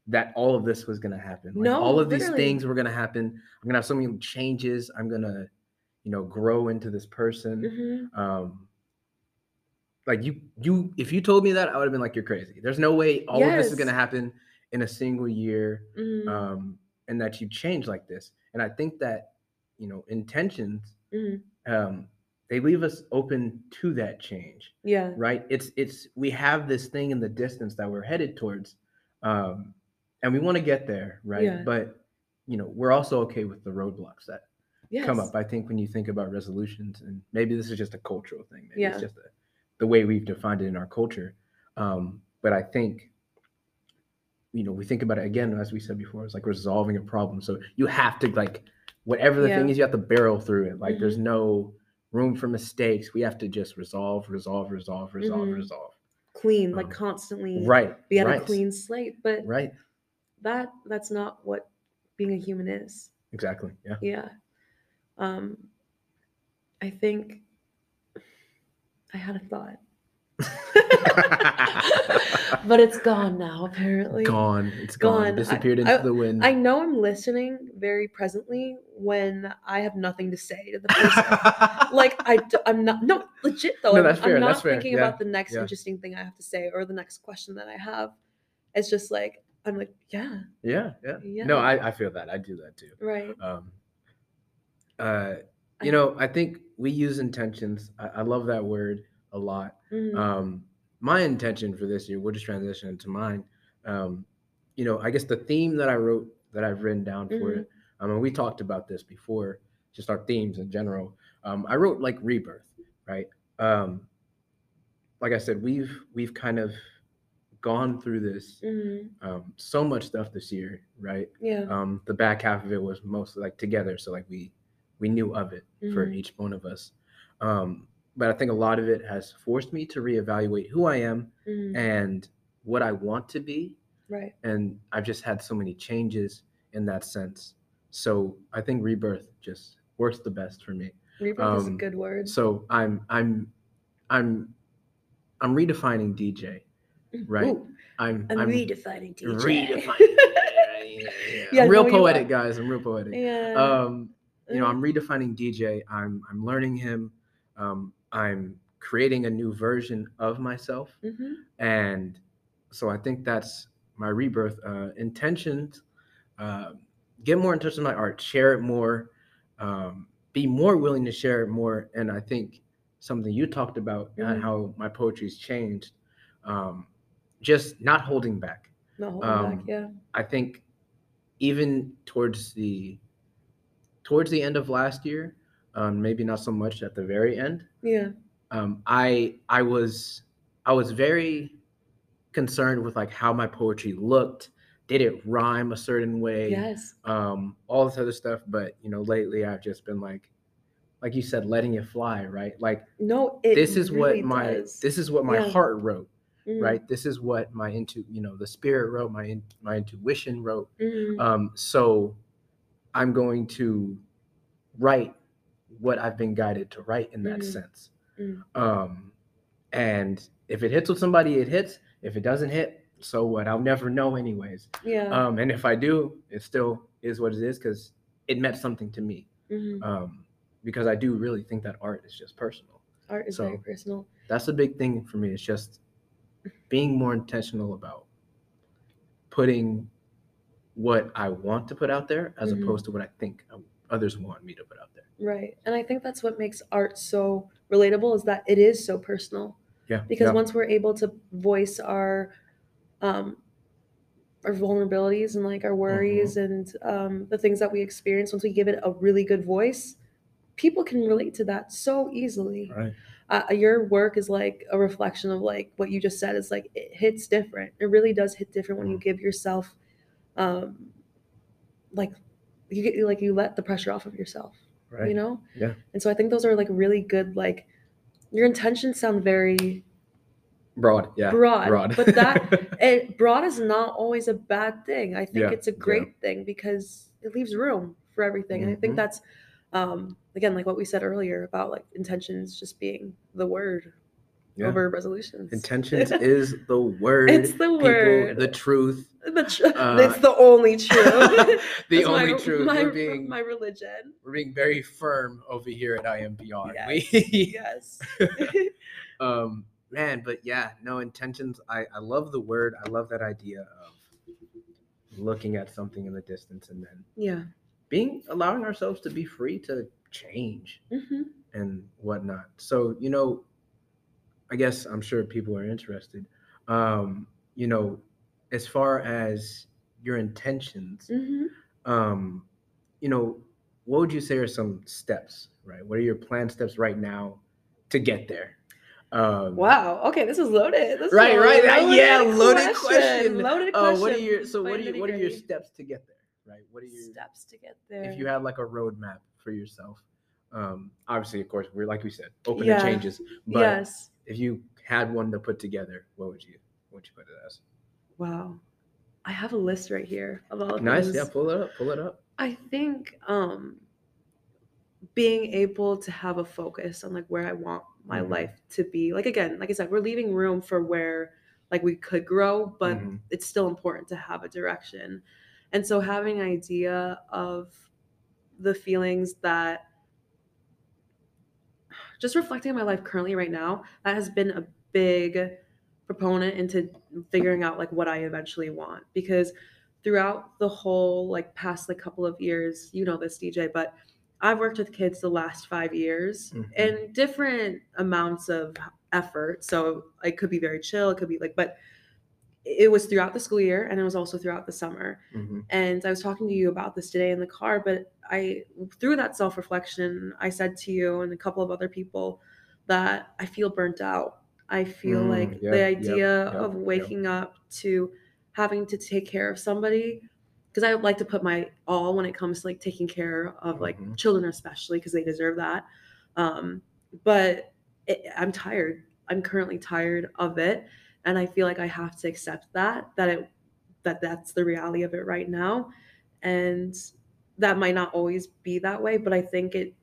Speaker 1: that all of this was going to happen. Like,
Speaker 2: No,
Speaker 1: all of these things were going to happen. I'm going to have so many changes. I'm going to, you know, grow into this person.
Speaker 2: Mhm.
Speaker 1: Um, like you, you, if you told me that, I would have been like, you're crazy. There's no way all of this is going to happen in a single year.
Speaker 2: Mhm.
Speaker 1: Um, and that you change like this. And I think that, you know, intentions,
Speaker 2: Mhm.
Speaker 1: um, they leave us open to that change
Speaker 2: Yeah.
Speaker 1: right it's it's we have this thing in the distance that we're headed towards um and we want to get there right
Speaker 2: Yeah.
Speaker 1: but you know we're also okay with the roadblocks that
Speaker 2: Yes.
Speaker 1: come up i think when you think about resolutions and maybe this is just a cultural thing maybe it's just a, the way we've defined it in our culture um but i think you know we think about it again as we said before it's like resolving a problem so you have to like whatever the thing
Speaker 2: Yeah. Mm-hmm.
Speaker 1: is you have to barrel through it like there's no room for mistakes we have to just resolve resolve resolve resolve
Speaker 2: Mhm.
Speaker 1: resolve
Speaker 2: Clean, like
Speaker 1: Um,
Speaker 2: constantly.
Speaker 1: right
Speaker 2: Be on
Speaker 1: right
Speaker 2: a clean slate, but
Speaker 1: right
Speaker 2: that that's not what being a human is.
Speaker 1: exactly yeah
Speaker 2: Yeah. Um. I think I had a thought, [laughs] but it's gone now. Apparently,
Speaker 1: gone it's gone,
Speaker 2: Gone. I-
Speaker 1: disappeared into
Speaker 2: I-
Speaker 1: the wind
Speaker 2: I know I'm listening very presently when I have nothing to say to the person. [laughs] like I, I'm not no legit though.
Speaker 1: No,
Speaker 2: I'm,
Speaker 1: that's fair,
Speaker 2: I'm not
Speaker 1: that's fair,
Speaker 2: thinking
Speaker 1: yeah,
Speaker 2: about the next
Speaker 1: yeah.
Speaker 2: interesting thing I have to say or the next question that I have. It's just like I'm like, yeah,
Speaker 1: yeah yeah
Speaker 2: yeah,
Speaker 1: no I, I feel that i do that too
Speaker 2: right.
Speaker 1: um uh
Speaker 2: I-
Speaker 1: you know i think we use intentions i, I love that word a lot
Speaker 2: Mhm.
Speaker 1: um my intention for this year we'll just transition into mine um you know i guess the theme that i wrote that i've written down for
Speaker 2: Mhm.
Speaker 1: it um and we talked about this before just our themes in general um i wrote like rebirth right um like i said we've we've kind of gone through this
Speaker 2: Mhm.
Speaker 1: um so much stuff this year right
Speaker 2: Yeah.
Speaker 1: um the back half of it was mostly like together so like we we knew of it for
Speaker 2: Mhm.
Speaker 1: each one of us um but i think a lot of it has forced me to reevaluate who i am
Speaker 2: Mhm.
Speaker 1: and what i want to be
Speaker 2: Right.
Speaker 1: and i've just had so many changes in that sense. So I think rebirth just works the best for me.
Speaker 2: Rebirth is a
Speaker 1: Um,
Speaker 2: good word.
Speaker 1: So I'm I'm I'm I'm redefining DJ. [laughs] right.
Speaker 2: Ooh,
Speaker 1: I'm
Speaker 2: I'm,
Speaker 1: I'm
Speaker 2: redefining DJ.
Speaker 1: redefining. [laughs]
Speaker 2: Yeah,
Speaker 1: I'm real
Speaker 2: no,
Speaker 1: poetic, guys. I'm real poetic.
Speaker 2: yeah.
Speaker 1: Um, you know,
Speaker 2: Mm.
Speaker 1: I'm redefining DJ. I'm I'm learning him. Um, I'm creating a new version of myself,
Speaker 2: Mhm.
Speaker 1: and so I think that's my rebirth uh, intentions. Uh, get more in touch with my art, share it more, um, be more willing to share it more, and I think something you talked about
Speaker 2: Mhm.
Speaker 1: and how my poetry's changed. Um, just not holding back.
Speaker 2: No, holding
Speaker 1: um,
Speaker 2: back. Yeah.
Speaker 1: I think even towards the towards the end of last year, um, maybe not so much at the very end.
Speaker 2: Yeah.
Speaker 1: Um, I I was I was very concerned with like how my poetry looked. Did it rhyme a certain way?
Speaker 2: Yes.
Speaker 1: Um, all this other stuff. But you know, lately I've just been like, like you said, letting it fly. Right? Like
Speaker 2: No, it
Speaker 1: this is
Speaker 2: really
Speaker 1: what my
Speaker 2: does.
Speaker 1: this is what my
Speaker 2: Yeah.
Speaker 1: heart wrote.
Speaker 2: Mhm.
Speaker 1: Right? This is what my into you know the spirit wrote. My in, my intuition wrote.
Speaker 2: Mhm.
Speaker 1: Um, so I'm going to write what I've been guided to write in that
Speaker 2: Mhm.
Speaker 1: sense.
Speaker 2: Mm.
Speaker 1: Um, and if it hits with somebody, it hits. If it doesn't hit, so what? I'll never know, anyways.
Speaker 2: yeah.
Speaker 1: Um, and if I do, it still is what it is because it meant something to me.
Speaker 2: Mhm.
Speaker 1: Um, because I do really think that art is just personal.
Speaker 2: Art is
Speaker 1: so-
Speaker 2: very personal.
Speaker 1: That's a big thing for me. It's just being more intentional about putting what I want to put out there as
Speaker 2: Mhm.
Speaker 1: opposed to what I think others want me to put out there.
Speaker 2: Right. And I think that's what makes art so relatable is that it is so personal.
Speaker 1: Yeah.
Speaker 2: Because
Speaker 1: yeah.
Speaker 2: once we're able to voice our um our vulnerabilities and like our worries
Speaker 1: Mm-hmm.
Speaker 2: and um, the things that we experience, once we give it a really good voice, people can relate to that so easily.
Speaker 1: Right.
Speaker 2: uh, your work is like a reflection of like what you just said is like it hits different it really does hit different when you
Speaker 1: Mm.
Speaker 2: give yourself um like you get like you let the pressure off of yourself
Speaker 1: Right.
Speaker 2: you know
Speaker 1: Yeah.
Speaker 2: and so i think those are like really good like your intentions sound very
Speaker 1: Broad. Yeah.
Speaker 2: broad,
Speaker 1: Broad.
Speaker 2: but that [laughs] it broad is not always a bad thing i think
Speaker 1: Yeah,
Speaker 2: it's a
Speaker 1: yeah.
Speaker 2: great thing because it leaves room for everything and i think
Speaker 1: Mhm.
Speaker 2: that's um again like what we said earlier about like intentions just being the word
Speaker 1: Yeah.
Speaker 2: over resolutions
Speaker 1: Intentions [laughs] is the word.
Speaker 2: It's the
Speaker 1: people,
Speaker 2: word.
Speaker 1: The truth.
Speaker 2: the tr- [laughs]
Speaker 1: uh,
Speaker 2: it's the only truth [laughs]
Speaker 1: the only
Speaker 2: my,
Speaker 1: truth.
Speaker 2: my,
Speaker 1: we're being
Speaker 2: my religion
Speaker 1: we're being very firm over here at IMPR.
Speaker 2: yes
Speaker 1: We-
Speaker 2: yes
Speaker 1: um man but yeah no intentions i i love the word i love that idea of looking at something in the distance and then
Speaker 2: yeah
Speaker 1: being allowing ourselves to be free to change
Speaker 2: hmm
Speaker 1: and whatnot so you know i guess i'm sure people are interested um you know as far as your intentions
Speaker 2: hmm
Speaker 1: um you know what would you say are some steps right what are your planned steps right now to get there um
Speaker 2: wow okay this is loaded this
Speaker 1: Right, right. uh, yeah, loaded question.
Speaker 2: loaded
Speaker 1: Uh,
Speaker 2: question
Speaker 1: what are your so what are you what are your steps to get there? Right. What are your
Speaker 2: steps to get there
Speaker 1: if you had like a roadmap for yourself? Um, obviously, of course, we're like we said, open
Speaker 2: Yeah.
Speaker 1: to changes. But
Speaker 2: yes
Speaker 1: if you had one to put together, what would you what would you put it as?
Speaker 2: wow i have a list right here of all the
Speaker 1: Nice.
Speaker 2: things.
Speaker 1: Yeah, pull it up. Pull it up.
Speaker 2: I think um being able to have a focus on like where I want my
Speaker 1: Mhm.
Speaker 2: life to be. Like again, like I said, we're leaving room for where like we could grow, but
Speaker 1: Mhm.
Speaker 2: it's still important to have a direction. And so having an idea of the feelings that just reflecting on my life currently right now, that has been a big proponent into figuring out like what I eventually want because throughout the whole like past like couple of years, you know this DJ, but I've worked with kids the last 5 years
Speaker 1: Mhm.
Speaker 2: in different amounts of effort. So it could be very chill, it could be like but it was throughout the school year and it was also throughout the summer.
Speaker 1: Mhm.
Speaker 2: and i was talking to you about this today in the car but i through that self-reflection i said to you and a couple of other people that i feel burnt out. I feel
Speaker 1: Mm,
Speaker 2: like
Speaker 1: yep,
Speaker 2: the idea
Speaker 1: yep,
Speaker 2: of waking up to having to take care of somebody because i like to put my all when it comes to like taking care of like
Speaker 1: Mhm.
Speaker 2: children especially because they deserve that. Um but it, i'm tired. I'm currently tired of it and i feel like i have to accept that that it that that's the reality of it right now and that might not always be that way but i think it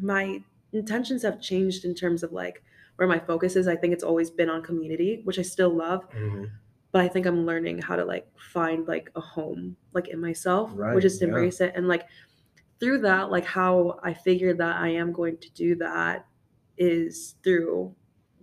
Speaker 2: my intentions have changed in terms of like where my focus is i think it's always been on community which i still love
Speaker 1: Mhm.
Speaker 2: but i think i'm learning how to like find like a home like in myself
Speaker 1: Right,
Speaker 2: which is to
Speaker 1: yeah.
Speaker 2: embrace it and like through that like how i figured that i am going to do that is through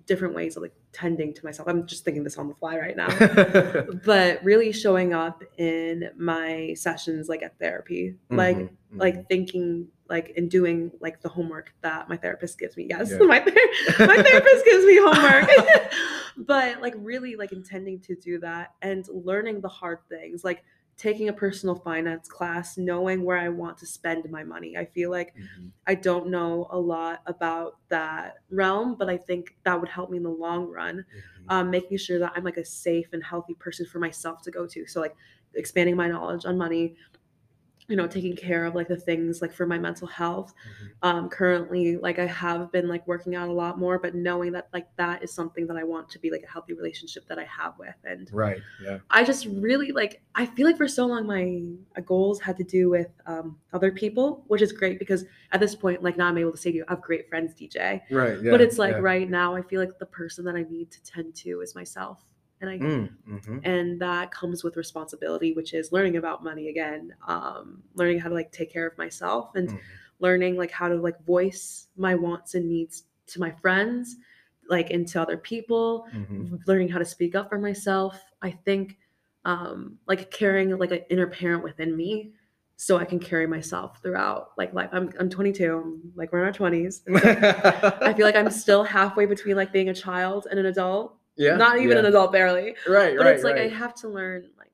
Speaker 2: different ways of like tending to myself. I'm just thinking this on the fly right now. [laughs] But really showing up in my sessions like at therapy. Like
Speaker 1: Mhm, mhm.
Speaker 2: like thinking like and doing like the homework that my therapist gives me. Yes
Speaker 1: Yeah.
Speaker 2: my, ther- my [laughs] therapist gives me homework. [laughs] But like really like intending to do that and learning the hard things. Like taking a personal finance class knowing where i want to spend my money i feel like
Speaker 1: Mhm.
Speaker 2: i don't know a lot about that realm but i think that would help me in the long run
Speaker 1: Mhm.
Speaker 2: um, making sure that I'm like a safe and healthy person for myself to go to. So like expanding my knowledge on money, you know, taking care of like the things like for my mental health.
Speaker 1: Mhm.
Speaker 2: Um, currently, like I have been like working out a lot more, but knowing that like that is something that I want to be like a healthy relationship that I have with. And
Speaker 1: Right. Yeah.
Speaker 2: I just really like I feel like for so long my uh, goals had to do with um, other people, which is great because at this point, like now I'm able to say to you, I have great friends, DJ
Speaker 1: Right. Yeah.
Speaker 2: but it's like
Speaker 1: yeah.
Speaker 2: right now i feel like the person that i need to tend to is myself and i
Speaker 1: Mm, mhm.
Speaker 2: and that comes with responsibility which is learning about money again um, learning how to like take care of myself and
Speaker 1: Mhm.
Speaker 2: learning like how to like voice my wants and needs to my friends like and to other people
Speaker 1: Mhm.
Speaker 2: learning how to speak up for myself i think um like carrying like an inner parent within me so i can carry myself throughout like life i'm, I'm 22 I'm, like we're in our 20s [laughs] I feel like I'm still halfway between like being a child and an adult.
Speaker 1: Yeah.
Speaker 2: Not even
Speaker 1: yeah.
Speaker 2: an adult barely.
Speaker 1: Right.
Speaker 2: But
Speaker 1: right.
Speaker 2: it's like
Speaker 1: right.
Speaker 2: I have to learn like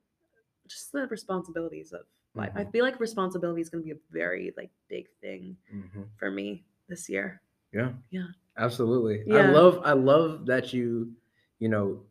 Speaker 2: just the responsibilities of life. I
Speaker 1: Mhm.
Speaker 2: feel like responsibility is gonna be a very like big thing
Speaker 1: Mhm.
Speaker 2: for me this year.
Speaker 1: Yeah.
Speaker 2: Yeah.
Speaker 1: Absolutely.
Speaker 2: Yeah.
Speaker 1: I love I love that you, you know,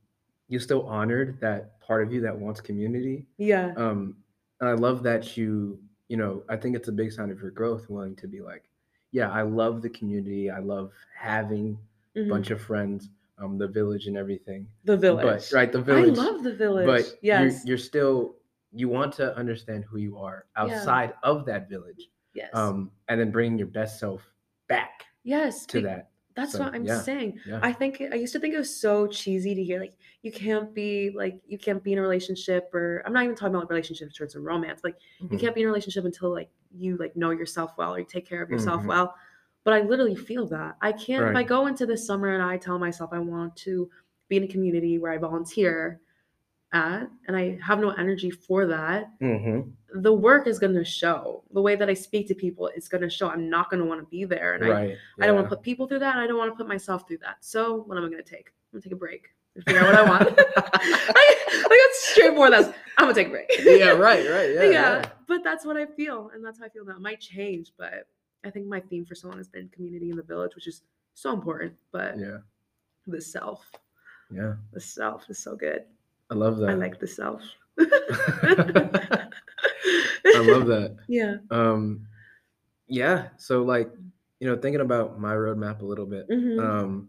Speaker 1: you still honored that part of you that wants community.
Speaker 2: Yeah.
Speaker 1: Um and I love that you, you know, I think it's a big sign of your growth willing to be like, yeah, I love the community. I love having a
Speaker 2: Mhm.
Speaker 1: bunch of friends, um the village and everything.
Speaker 2: the village.
Speaker 1: But right, the village.
Speaker 2: I love the village.
Speaker 1: but
Speaker 2: yes.
Speaker 1: you're, you're still you want to understand who you are outside of that village
Speaker 2: yes.
Speaker 1: um and then bringing your best self back
Speaker 2: yes.
Speaker 1: to
Speaker 2: be-
Speaker 1: that
Speaker 2: That's
Speaker 1: So,
Speaker 2: what I'm
Speaker 1: yeah,
Speaker 2: saying.
Speaker 1: yeah.
Speaker 2: I think I used to think it was so cheesy to hear like you can't be like you can't be in a relationship or I'm not even talking about like relationships terms of romance. Like you
Speaker 1: Mhm.
Speaker 2: can't be in a relationship until like you like know yourself well or you take care of yourself
Speaker 1: Mhm.
Speaker 2: well. But I literally feel that. I can't if I go into this summer and I tell myself I want to be in a community where I volunteer at and I have no energy for that,
Speaker 1: Mhm.
Speaker 2: the work is gonna show. The way that I speak to people is gonna show. I'm not gonna want to be there. And I
Speaker 1: right
Speaker 2: I don't want to put people through that. And I don't want to put myself through that. So what am I going to take? I'm going to take a break figure out what I want. [laughs] [laughs] I, like that's straightforward. That's I'm going to take a break.
Speaker 1: yeah right right [laughs] yeah,
Speaker 2: yeah,
Speaker 1: yeah.
Speaker 2: But that's what I feel, and that's how I feel now. It might change, but I think my theme for so long has been community in the village, which is so important. But
Speaker 1: yeah
Speaker 2: the self,
Speaker 1: yeah
Speaker 2: the self is so good.
Speaker 1: i love that
Speaker 2: I like the self. [laughs]
Speaker 1: i love that
Speaker 2: Yeah.
Speaker 1: um yeah so like you know thinking about my roadmap a little bit
Speaker 2: Mhm.
Speaker 1: um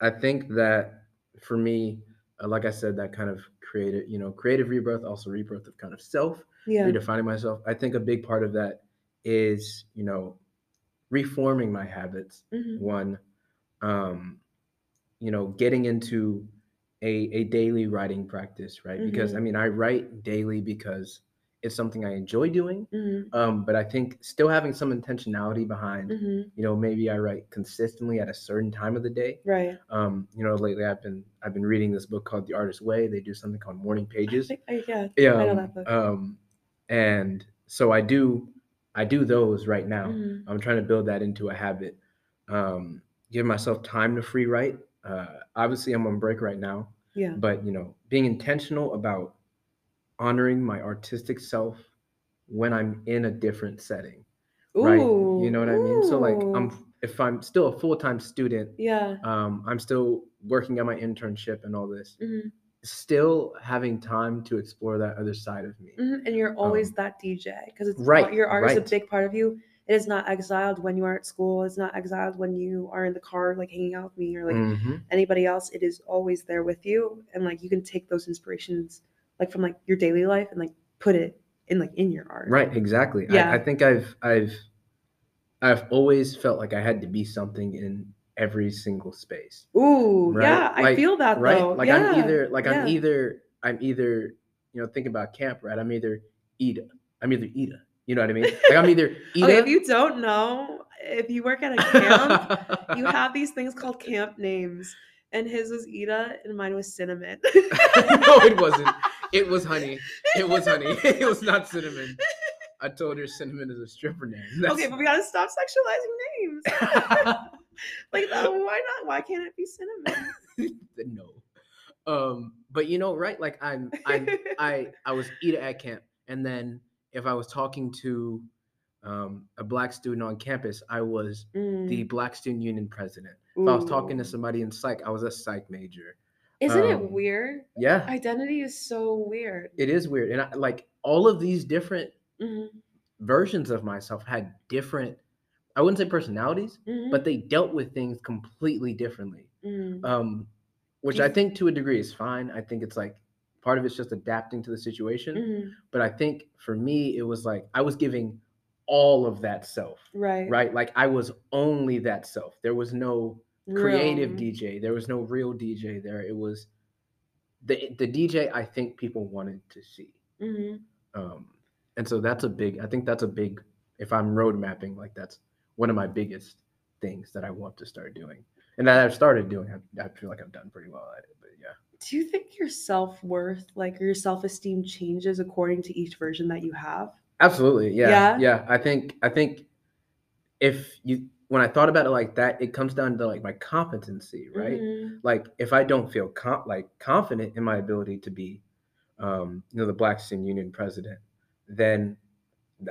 Speaker 1: i think that for me uh, like i said that kind of creative you know creative rebirth also rebirth of kind of self
Speaker 2: yeah.
Speaker 1: redefining myself i think a big part of that is you know reforming my habits
Speaker 2: Mhm.
Speaker 1: one um you know getting into a, a daily writing practice right because i
Speaker 2: Mhm.
Speaker 1: mean i write daily because it's something i enjoy doing
Speaker 2: Mhm.
Speaker 1: um but i think still having some intentionality behind
Speaker 2: Mhm.
Speaker 1: you know maybe i write consistently at a certain time of the day
Speaker 2: Right.
Speaker 1: um you know lately i've been i've been reading this book called the artist's way they do something called morning [laughs]
Speaker 2: I
Speaker 1: pages
Speaker 2: think yeah.
Speaker 1: yeah um and so i do i do those right now
Speaker 2: Mhm.
Speaker 1: i'm trying to build that into a habit um give myself time to free write uh obviously i'm on break right now
Speaker 2: Yeah.
Speaker 1: but you know being intentional about honoring my artistic self when i'm in a different setting right you know what i mean so like i'm if i'm still a full-time student
Speaker 2: Yeah.
Speaker 1: um i'm still working at my internship and all this
Speaker 2: Mhm.
Speaker 1: Still having time to explore that other side of me
Speaker 2: Mhm, And you're always
Speaker 1: Um,
Speaker 2: that DJ because it's
Speaker 1: right,
Speaker 2: Your art is a big part of you. It is not exiled when you are at school. It's not exiled when you are in the car, like hanging out with me or like
Speaker 1: Mhm.
Speaker 2: anybody else. It is always there with you, and like you can take those inspirations, like from like your daily life, and like put it in like in your art.
Speaker 1: Right, exactly.
Speaker 2: Yeah.
Speaker 1: I, I think I've I've I've always felt like I had to be something in every single space.
Speaker 2: Ooh,
Speaker 1: Right?
Speaker 2: yeah, I feel that
Speaker 1: Right?
Speaker 2: though.
Speaker 1: Like
Speaker 2: yeah.
Speaker 1: I'm either like I'm either I'm either, you know, think about camp, right? I'm either Ida. I'm either Ida. You know what I mean? Like I'm either [laughs] Ida.
Speaker 2: Okay, if you don't know, if you work at a camp, you [laughs] have these things called camp names. And his was Ida and mine was cinnamon. [laughs]
Speaker 1: no, it wasn't. It was honey. It was honey. It was not cinnamon. I told her cinnamon is a stripper name.
Speaker 2: Okay, but we gotta stop sexualizing names. [laughs] like why not? Why can't it be cinnamon? [laughs]
Speaker 1: no. Um, but you know, right? Like I'm, I'm, [laughs] I, I was Ida at camp, and then if I was talking to um, a black student on campus, I was the
Speaker 2: Mm,
Speaker 1: Black Student Union president. If I was talking to somebody in psych, I was a psych major.
Speaker 2: Isn't it
Speaker 1: um,
Speaker 2: weird?
Speaker 1: Yeah,
Speaker 2: Identity is so weird.
Speaker 1: it is weird, and I, like all of these different
Speaker 2: Mhm,
Speaker 1: versions of myself had different. I wouldn't say personalities,
Speaker 2: mhm,
Speaker 1: but they dealt with things completely differently.
Speaker 2: mm.
Speaker 1: um, which
Speaker 2: you
Speaker 1: I think to a degree is fine. I think it's like part of it's just adapting to the situation.
Speaker 2: Mhm,
Speaker 1: But I think for me, it was like I was giving all of that self,
Speaker 2: Right.
Speaker 1: right? Like I was only that self. There was no creative
Speaker 2: Real.
Speaker 1: DJ. There was no real DJ there. It was the the DJ I think people wanted to see.
Speaker 2: Mhm.
Speaker 1: Um, and so that's a big. I think that's a big. If I'm road mapping, like that's one of my biggest things that I want to start doing, and that I've started doing. I, I feel like I've done pretty well at it. But yeah.
Speaker 2: Do you think your self worth, like your self esteem, changes according to each version that you have?
Speaker 1: Absolutely. Yeah,
Speaker 2: Yeah?
Speaker 1: yeah. I think I think if you when I thought about it like that, it comes down to like my competency, right?
Speaker 2: Mhm,
Speaker 1: Like if I don't feel com- like confident in my ability to be, um, you know, the Black Student Union president, then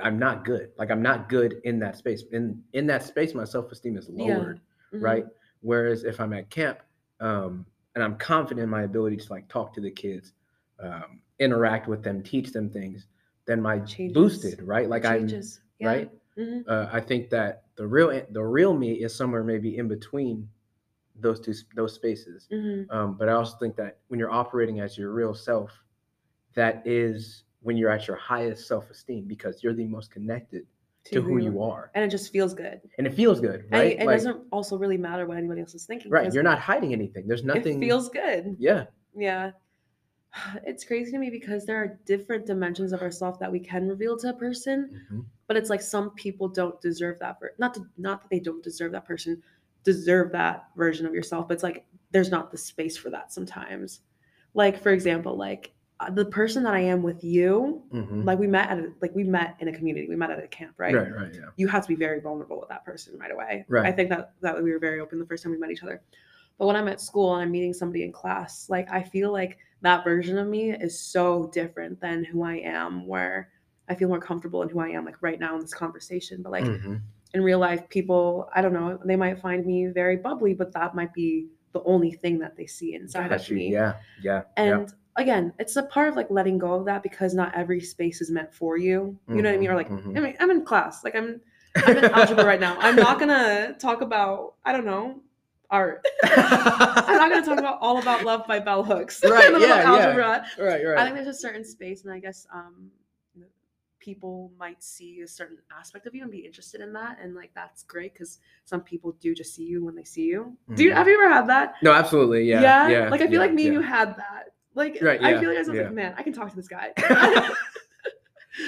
Speaker 1: I'm not good. Like I'm not good in that space. In in that space, my self esteem is
Speaker 2: Yeah.
Speaker 1: lowered,
Speaker 2: mhm.
Speaker 1: right? Whereas if I'm at camp, um, and I'm confident in my ability to like talk to the kids, um, interact with them, teach them things, then my
Speaker 2: Changes.
Speaker 1: boosted, right? Like I'm
Speaker 2: Yeah.
Speaker 1: right?
Speaker 2: Mhm.
Speaker 1: uh, I think that the real the real me is somewhere maybe in between those two those spaces.
Speaker 2: Mhm.
Speaker 1: Um, but I also think that when you're operating as your real self, that is when you're at your highest self esteem because you're the most connected to who you are,
Speaker 2: and it just feels good.
Speaker 1: and it feels good, right?
Speaker 2: it, it
Speaker 1: Like,
Speaker 2: doesn't also really matter what anybody else is thinking.
Speaker 1: right. You're not hiding anything. There's nothing.
Speaker 2: It feels good.
Speaker 1: Yeah.
Speaker 2: Yeah. [sighs] It's crazy to me because there are different dimensions of ourself that we can reveal to a person,
Speaker 1: Mhm.
Speaker 2: but it's like some people don't deserve that. Not to, not that they don't deserve that person, deserve that version of yourself, but it's like there's not the space for that sometimes. Like for example, like the person that I am with you,
Speaker 1: Mhm.
Speaker 2: like we met at a, like we met in a community, we met at a camp, right?
Speaker 1: Right. Right. Yeah.
Speaker 2: you have to be very vulnerable with that person right away.
Speaker 1: Right.
Speaker 2: I think that that we were very open the first time we met each other. But when I'm at school and I'm meeting somebody in class, like I feel like that version of me is so different than who I am where I feel more comfortable in who I am like right now in this conversation. But like
Speaker 1: Mhm.
Speaker 2: in real life, people, I don't know, they might find me very bubbly, but that might be the only thing that they see inside
Speaker 1: Got
Speaker 2: of
Speaker 1: you.
Speaker 2: me.
Speaker 1: Yeah. Yeah. yeah.
Speaker 2: Again, it's a part of like letting go of that because not every space is meant for you. You know what I mean? Or like,
Speaker 1: Mhm,
Speaker 2: I mean, I'm in class. Like I'm, I'm in algebra right now. I'm not gonna talk about, I don't know, art. [laughs] I'm not gonna talk about all about love by bell hooks. [laughs]
Speaker 1: Right,
Speaker 2: in the middle of
Speaker 1: yeah, yeah.
Speaker 2: algebra.
Speaker 1: Right. Right.
Speaker 2: I think there's a certain space, and I guess um, people might see a certain aspect of you and be interested in that, and like that's great because some people do just see you when they see you. Do you
Speaker 1: Mhm.
Speaker 2: have you ever had that?
Speaker 1: no. Absolutely. Yeah. Yeah.
Speaker 2: Like I feel
Speaker 1: yeah,
Speaker 2: like me and you had that. Like
Speaker 1: Right,
Speaker 2: I
Speaker 1: yeah,
Speaker 2: feel like I was
Speaker 1: yeah.
Speaker 2: like, man, I can talk to this guy. [laughs]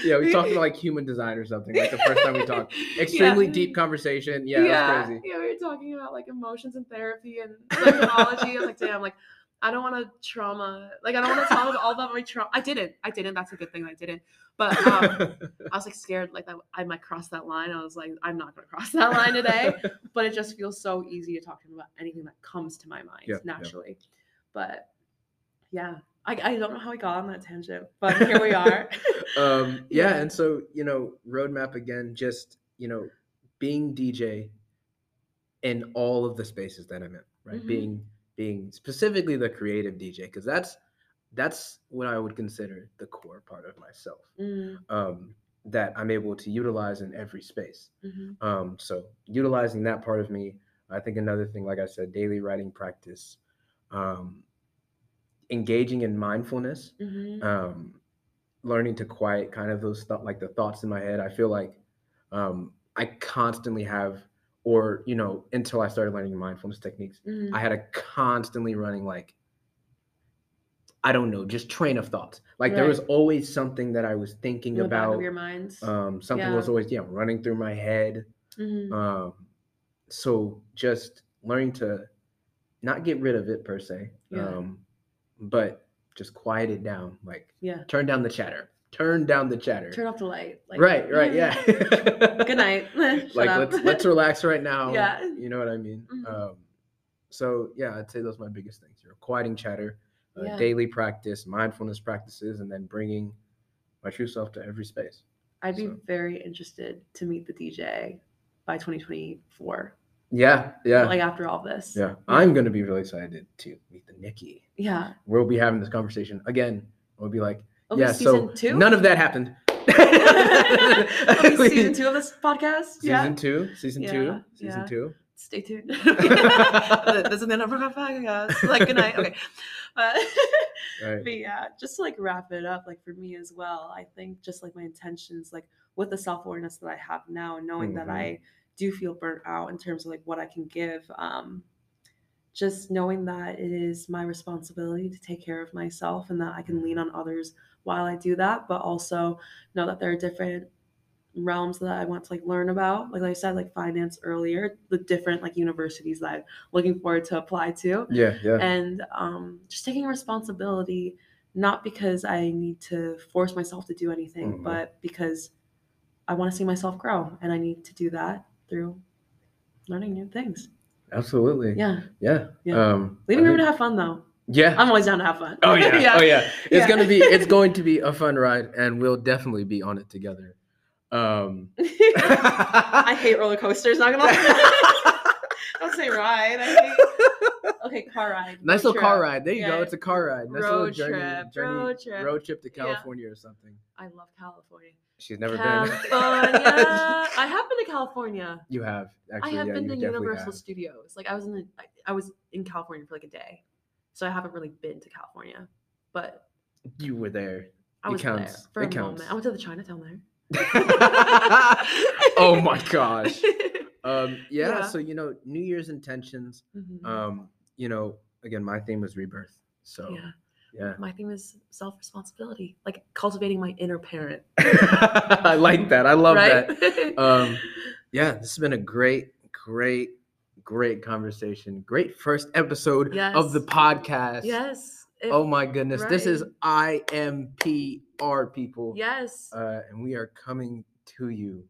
Speaker 1: yeah, we talked about [laughs] like human design or something. Like the first time we talked, [laughs] extremely
Speaker 2: Yeah.
Speaker 1: deep conversation. Yeah,
Speaker 2: yeah,
Speaker 1: that's crazy.
Speaker 2: yeah, we were talking about like emotions and therapy and psychology. I was like, damn, like I don't want to trauma. Like I don't want to talk about all about my trauma. I didn't. I didn't. That's a good thing. I didn't. But um, I was like scared, like I, I might cross that line. I was like, I'm not gonna cross that line today. but it just feels so easy to talk to him about anything that comes to my mind
Speaker 1: Yeah, yeah.
Speaker 2: naturally. But yeah, I, I don't know how we got on that tangent, but here we are. [laughs]
Speaker 1: um, [laughs] yeah,
Speaker 2: Yeah.
Speaker 1: and so you know, roadmap again, just you know, being DJ in all of the spaces that I'm in, right?
Speaker 2: Mhm.
Speaker 1: Being being specifically the creative DJ, because that's that's what I would consider the core part of myself.
Speaker 2: Mm,
Speaker 1: Um, that I'm able to utilize in every space.
Speaker 2: mhm,
Speaker 1: Um, so utilizing that part of me, I think another thing, like I said, daily writing practice, um, engaging in mindfulness,
Speaker 2: mhm,
Speaker 1: um, learning to quiet kind of those thought like the thoughts in my head. I feel like um, I constantly have, or you know, until I started learning mindfulness techniques,
Speaker 2: Mhm.
Speaker 1: I had a constantly running like I don't know, just train of thoughts. Like there was always something that I was thinking
Speaker 2: In
Speaker 1: about.
Speaker 2: of your mind.
Speaker 1: Um, something
Speaker 2: Yeah.
Speaker 1: was always yeah running through my head.
Speaker 2: Mhm.
Speaker 1: Um, so just learning to not get rid of it per se,
Speaker 2: Yeah.
Speaker 1: um, but just quiet it down. Like
Speaker 2: yeah.
Speaker 1: turn down the chatter. Turn down the chatter.
Speaker 2: Turn off the light. Like,
Speaker 1: right, right, yeah. [laughs]
Speaker 2: Good night. [laughs]
Speaker 1: Like
Speaker 2: up.
Speaker 1: let's let's relax right now. [laughs]
Speaker 2: Yeah.
Speaker 1: You know what I mean?
Speaker 2: Mhm.
Speaker 1: Um, so yeah, I'd say those are my biggest things. You're quieting chatter, uh,
Speaker 2: Yeah.
Speaker 1: daily practice, mindfulness practices, and then bringing my true self to every space.
Speaker 2: I'd be very interested to meet the DJ by 2024.
Speaker 1: Yeah, yeah,
Speaker 2: Like after all this.
Speaker 1: yeah. I'm gonna be really excited to meet the Nikki.
Speaker 2: Yeah.
Speaker 1: We'll be having this conversation again. We'll be like,
Speaker 2: It'll
Speaker 1: yeah.
Speaker 2: season
Speaker 1: So
Speaker 2: two.
Speaker 1: none of that happened.
Speaker 2: It'll [laughs] season [laughs] two of this podcast.
Speaker 1: Season
Speaker 2: yeah.
Speaker 1: two. Season two. Season
Speaker 2: yeah.
Speaker 1: two.
Speaker 2: Stay tuned. [laughs] this is the number of podcast. Like good night. Okay. But,
Speaker 1: Right.
Speaker 2: but yeah, just to like wrap it up, like for me as well, I think just like my intentions, like with the self awareness that I have now, and knowing that
Speaker 1: Mhm.
Speaker 2: I do feel burnt out in terms of like what I can give, um, just knowing that it is my responsibility to take care of myself and that I can lean on others while I do that, but also know that there are different realms that I want to like learn about. Like I said, like finance earlier, the different like universities that I'm looking forward to apply to
Speaker 1: Yeah, yeah.
Speaker 2: and um, just taking responsibility not because i need to force myself to do anything
Speaker 1: Mhm.
Speaker 2: but because i want to see myself grow and i need to do that through learning new things
Speaker 1: Absolutely.
Speaker 2: yeah
Speaker 1: Yeah.
Speaker 2: Yeah.
Speaker 1: Um,
Speaker 2: leaving room to have fun though
Speaker 1: Yeah.
Speaker 2: i'm always down to have fun
Speaker 1: Oh yeah. [laughs] Oh yeah. It's
Speaker 2: Yeah.
Speaker 1: gonna be [laughs] it's going to be a fun ride and we'll definitely be on it together. Um [laughs]
Speaker 2: i hate roller coasters not gonna lie don't say ride i hate okay car ride
Speaker 1: Nice
Speaker 2: road
Speaker 1: little car ride. There you go. It's a car ride. Nice little
Speaker 2: Road
Speaker 1: journey,
Speaker 2: trip,
Speaker 1: journey,
Speaker 2: road trip.
Speaker 1: road trip to
Speaker 2: Yeah.
Speaker 1: California or something.
Speaker 2: i love california
Speaker 1: She's never
Speaker 2: california [laughs] i have been to california.
Speaker 1: You have actually.
Speaker 2: I have
Speaker 1: yeah,
Speaker 2: been to Universal
Speaker 1: have.
Speaker 2: Studios. Like I was in the, I, was in California for like a day, so I haven't really been to California, but
Speaker 1: You were there.
Speaker 2: I
Speaker 1: It
Speaker 2: was there
Speaker 1: counts.
Speaker 2: for
Speaker 1: It
Speaker 2: a moment. I went to the Chinatown there. [laughs]
Speaker 1: oh my gosh. [laughs] Um, yeah,
Speaker 2: Yeah.
Speaker 1: So you know, New Year's intentions.
Speaker 2: Mhm.
Speaker 1: Um, you know, again, my theme was rebirth. So
Speaker 2: yeah,
Speaker 1: yeah.
Speaker 2: my theme is self responsibility, like cultivating my inner parent. [laughs]
Speaker 1: I like that. I love
Speaker 2: right?
Speaker 1: that. [laughs] Um, yeah, this has been a great, great, great conversation. Great first episode of the podcast.
Speaker 2: yes. if-
Speaker 1: Oh my goodness. This is. IMPR people.
Speaker 2: Yes.
Speaker 1: Uh, and we are coming to you,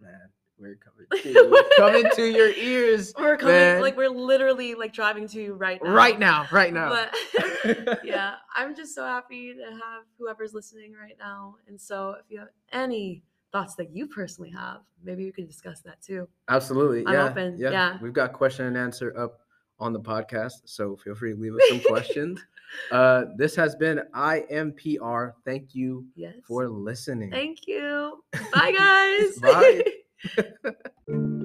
Speaker 1: man. [laughs] We're coming to coming to your [laughs] ears
Speaker 2: we're coming,
Speaker 1: man.
Speaker 2: like we're literally like driving to you right now.
Speaker 1: right now. Right now.
Speaker 2: But [laughs] yeah, I'm just so happy to have whoever's listening right now. And so if you have any thoughts that you personally have, maybe we can discuss that too.
Speaker 1: Absolutely.
Speaker 2: I'm
Speaker 1: yeah.
Speaker 2: open,
Speaker 1: Yeah.
Speaker 2: yeah.
Speaker 1: We've got question and answer up on the podcast. So feel free to leave us some questions. Uh, this has been IMPR. Thank you
Speaker 2: Yes.
Speaker 1: for listening.
Speaker 2: Thank you. Bye, guys.
Speaker 1: Bye. Yeah. [laughs]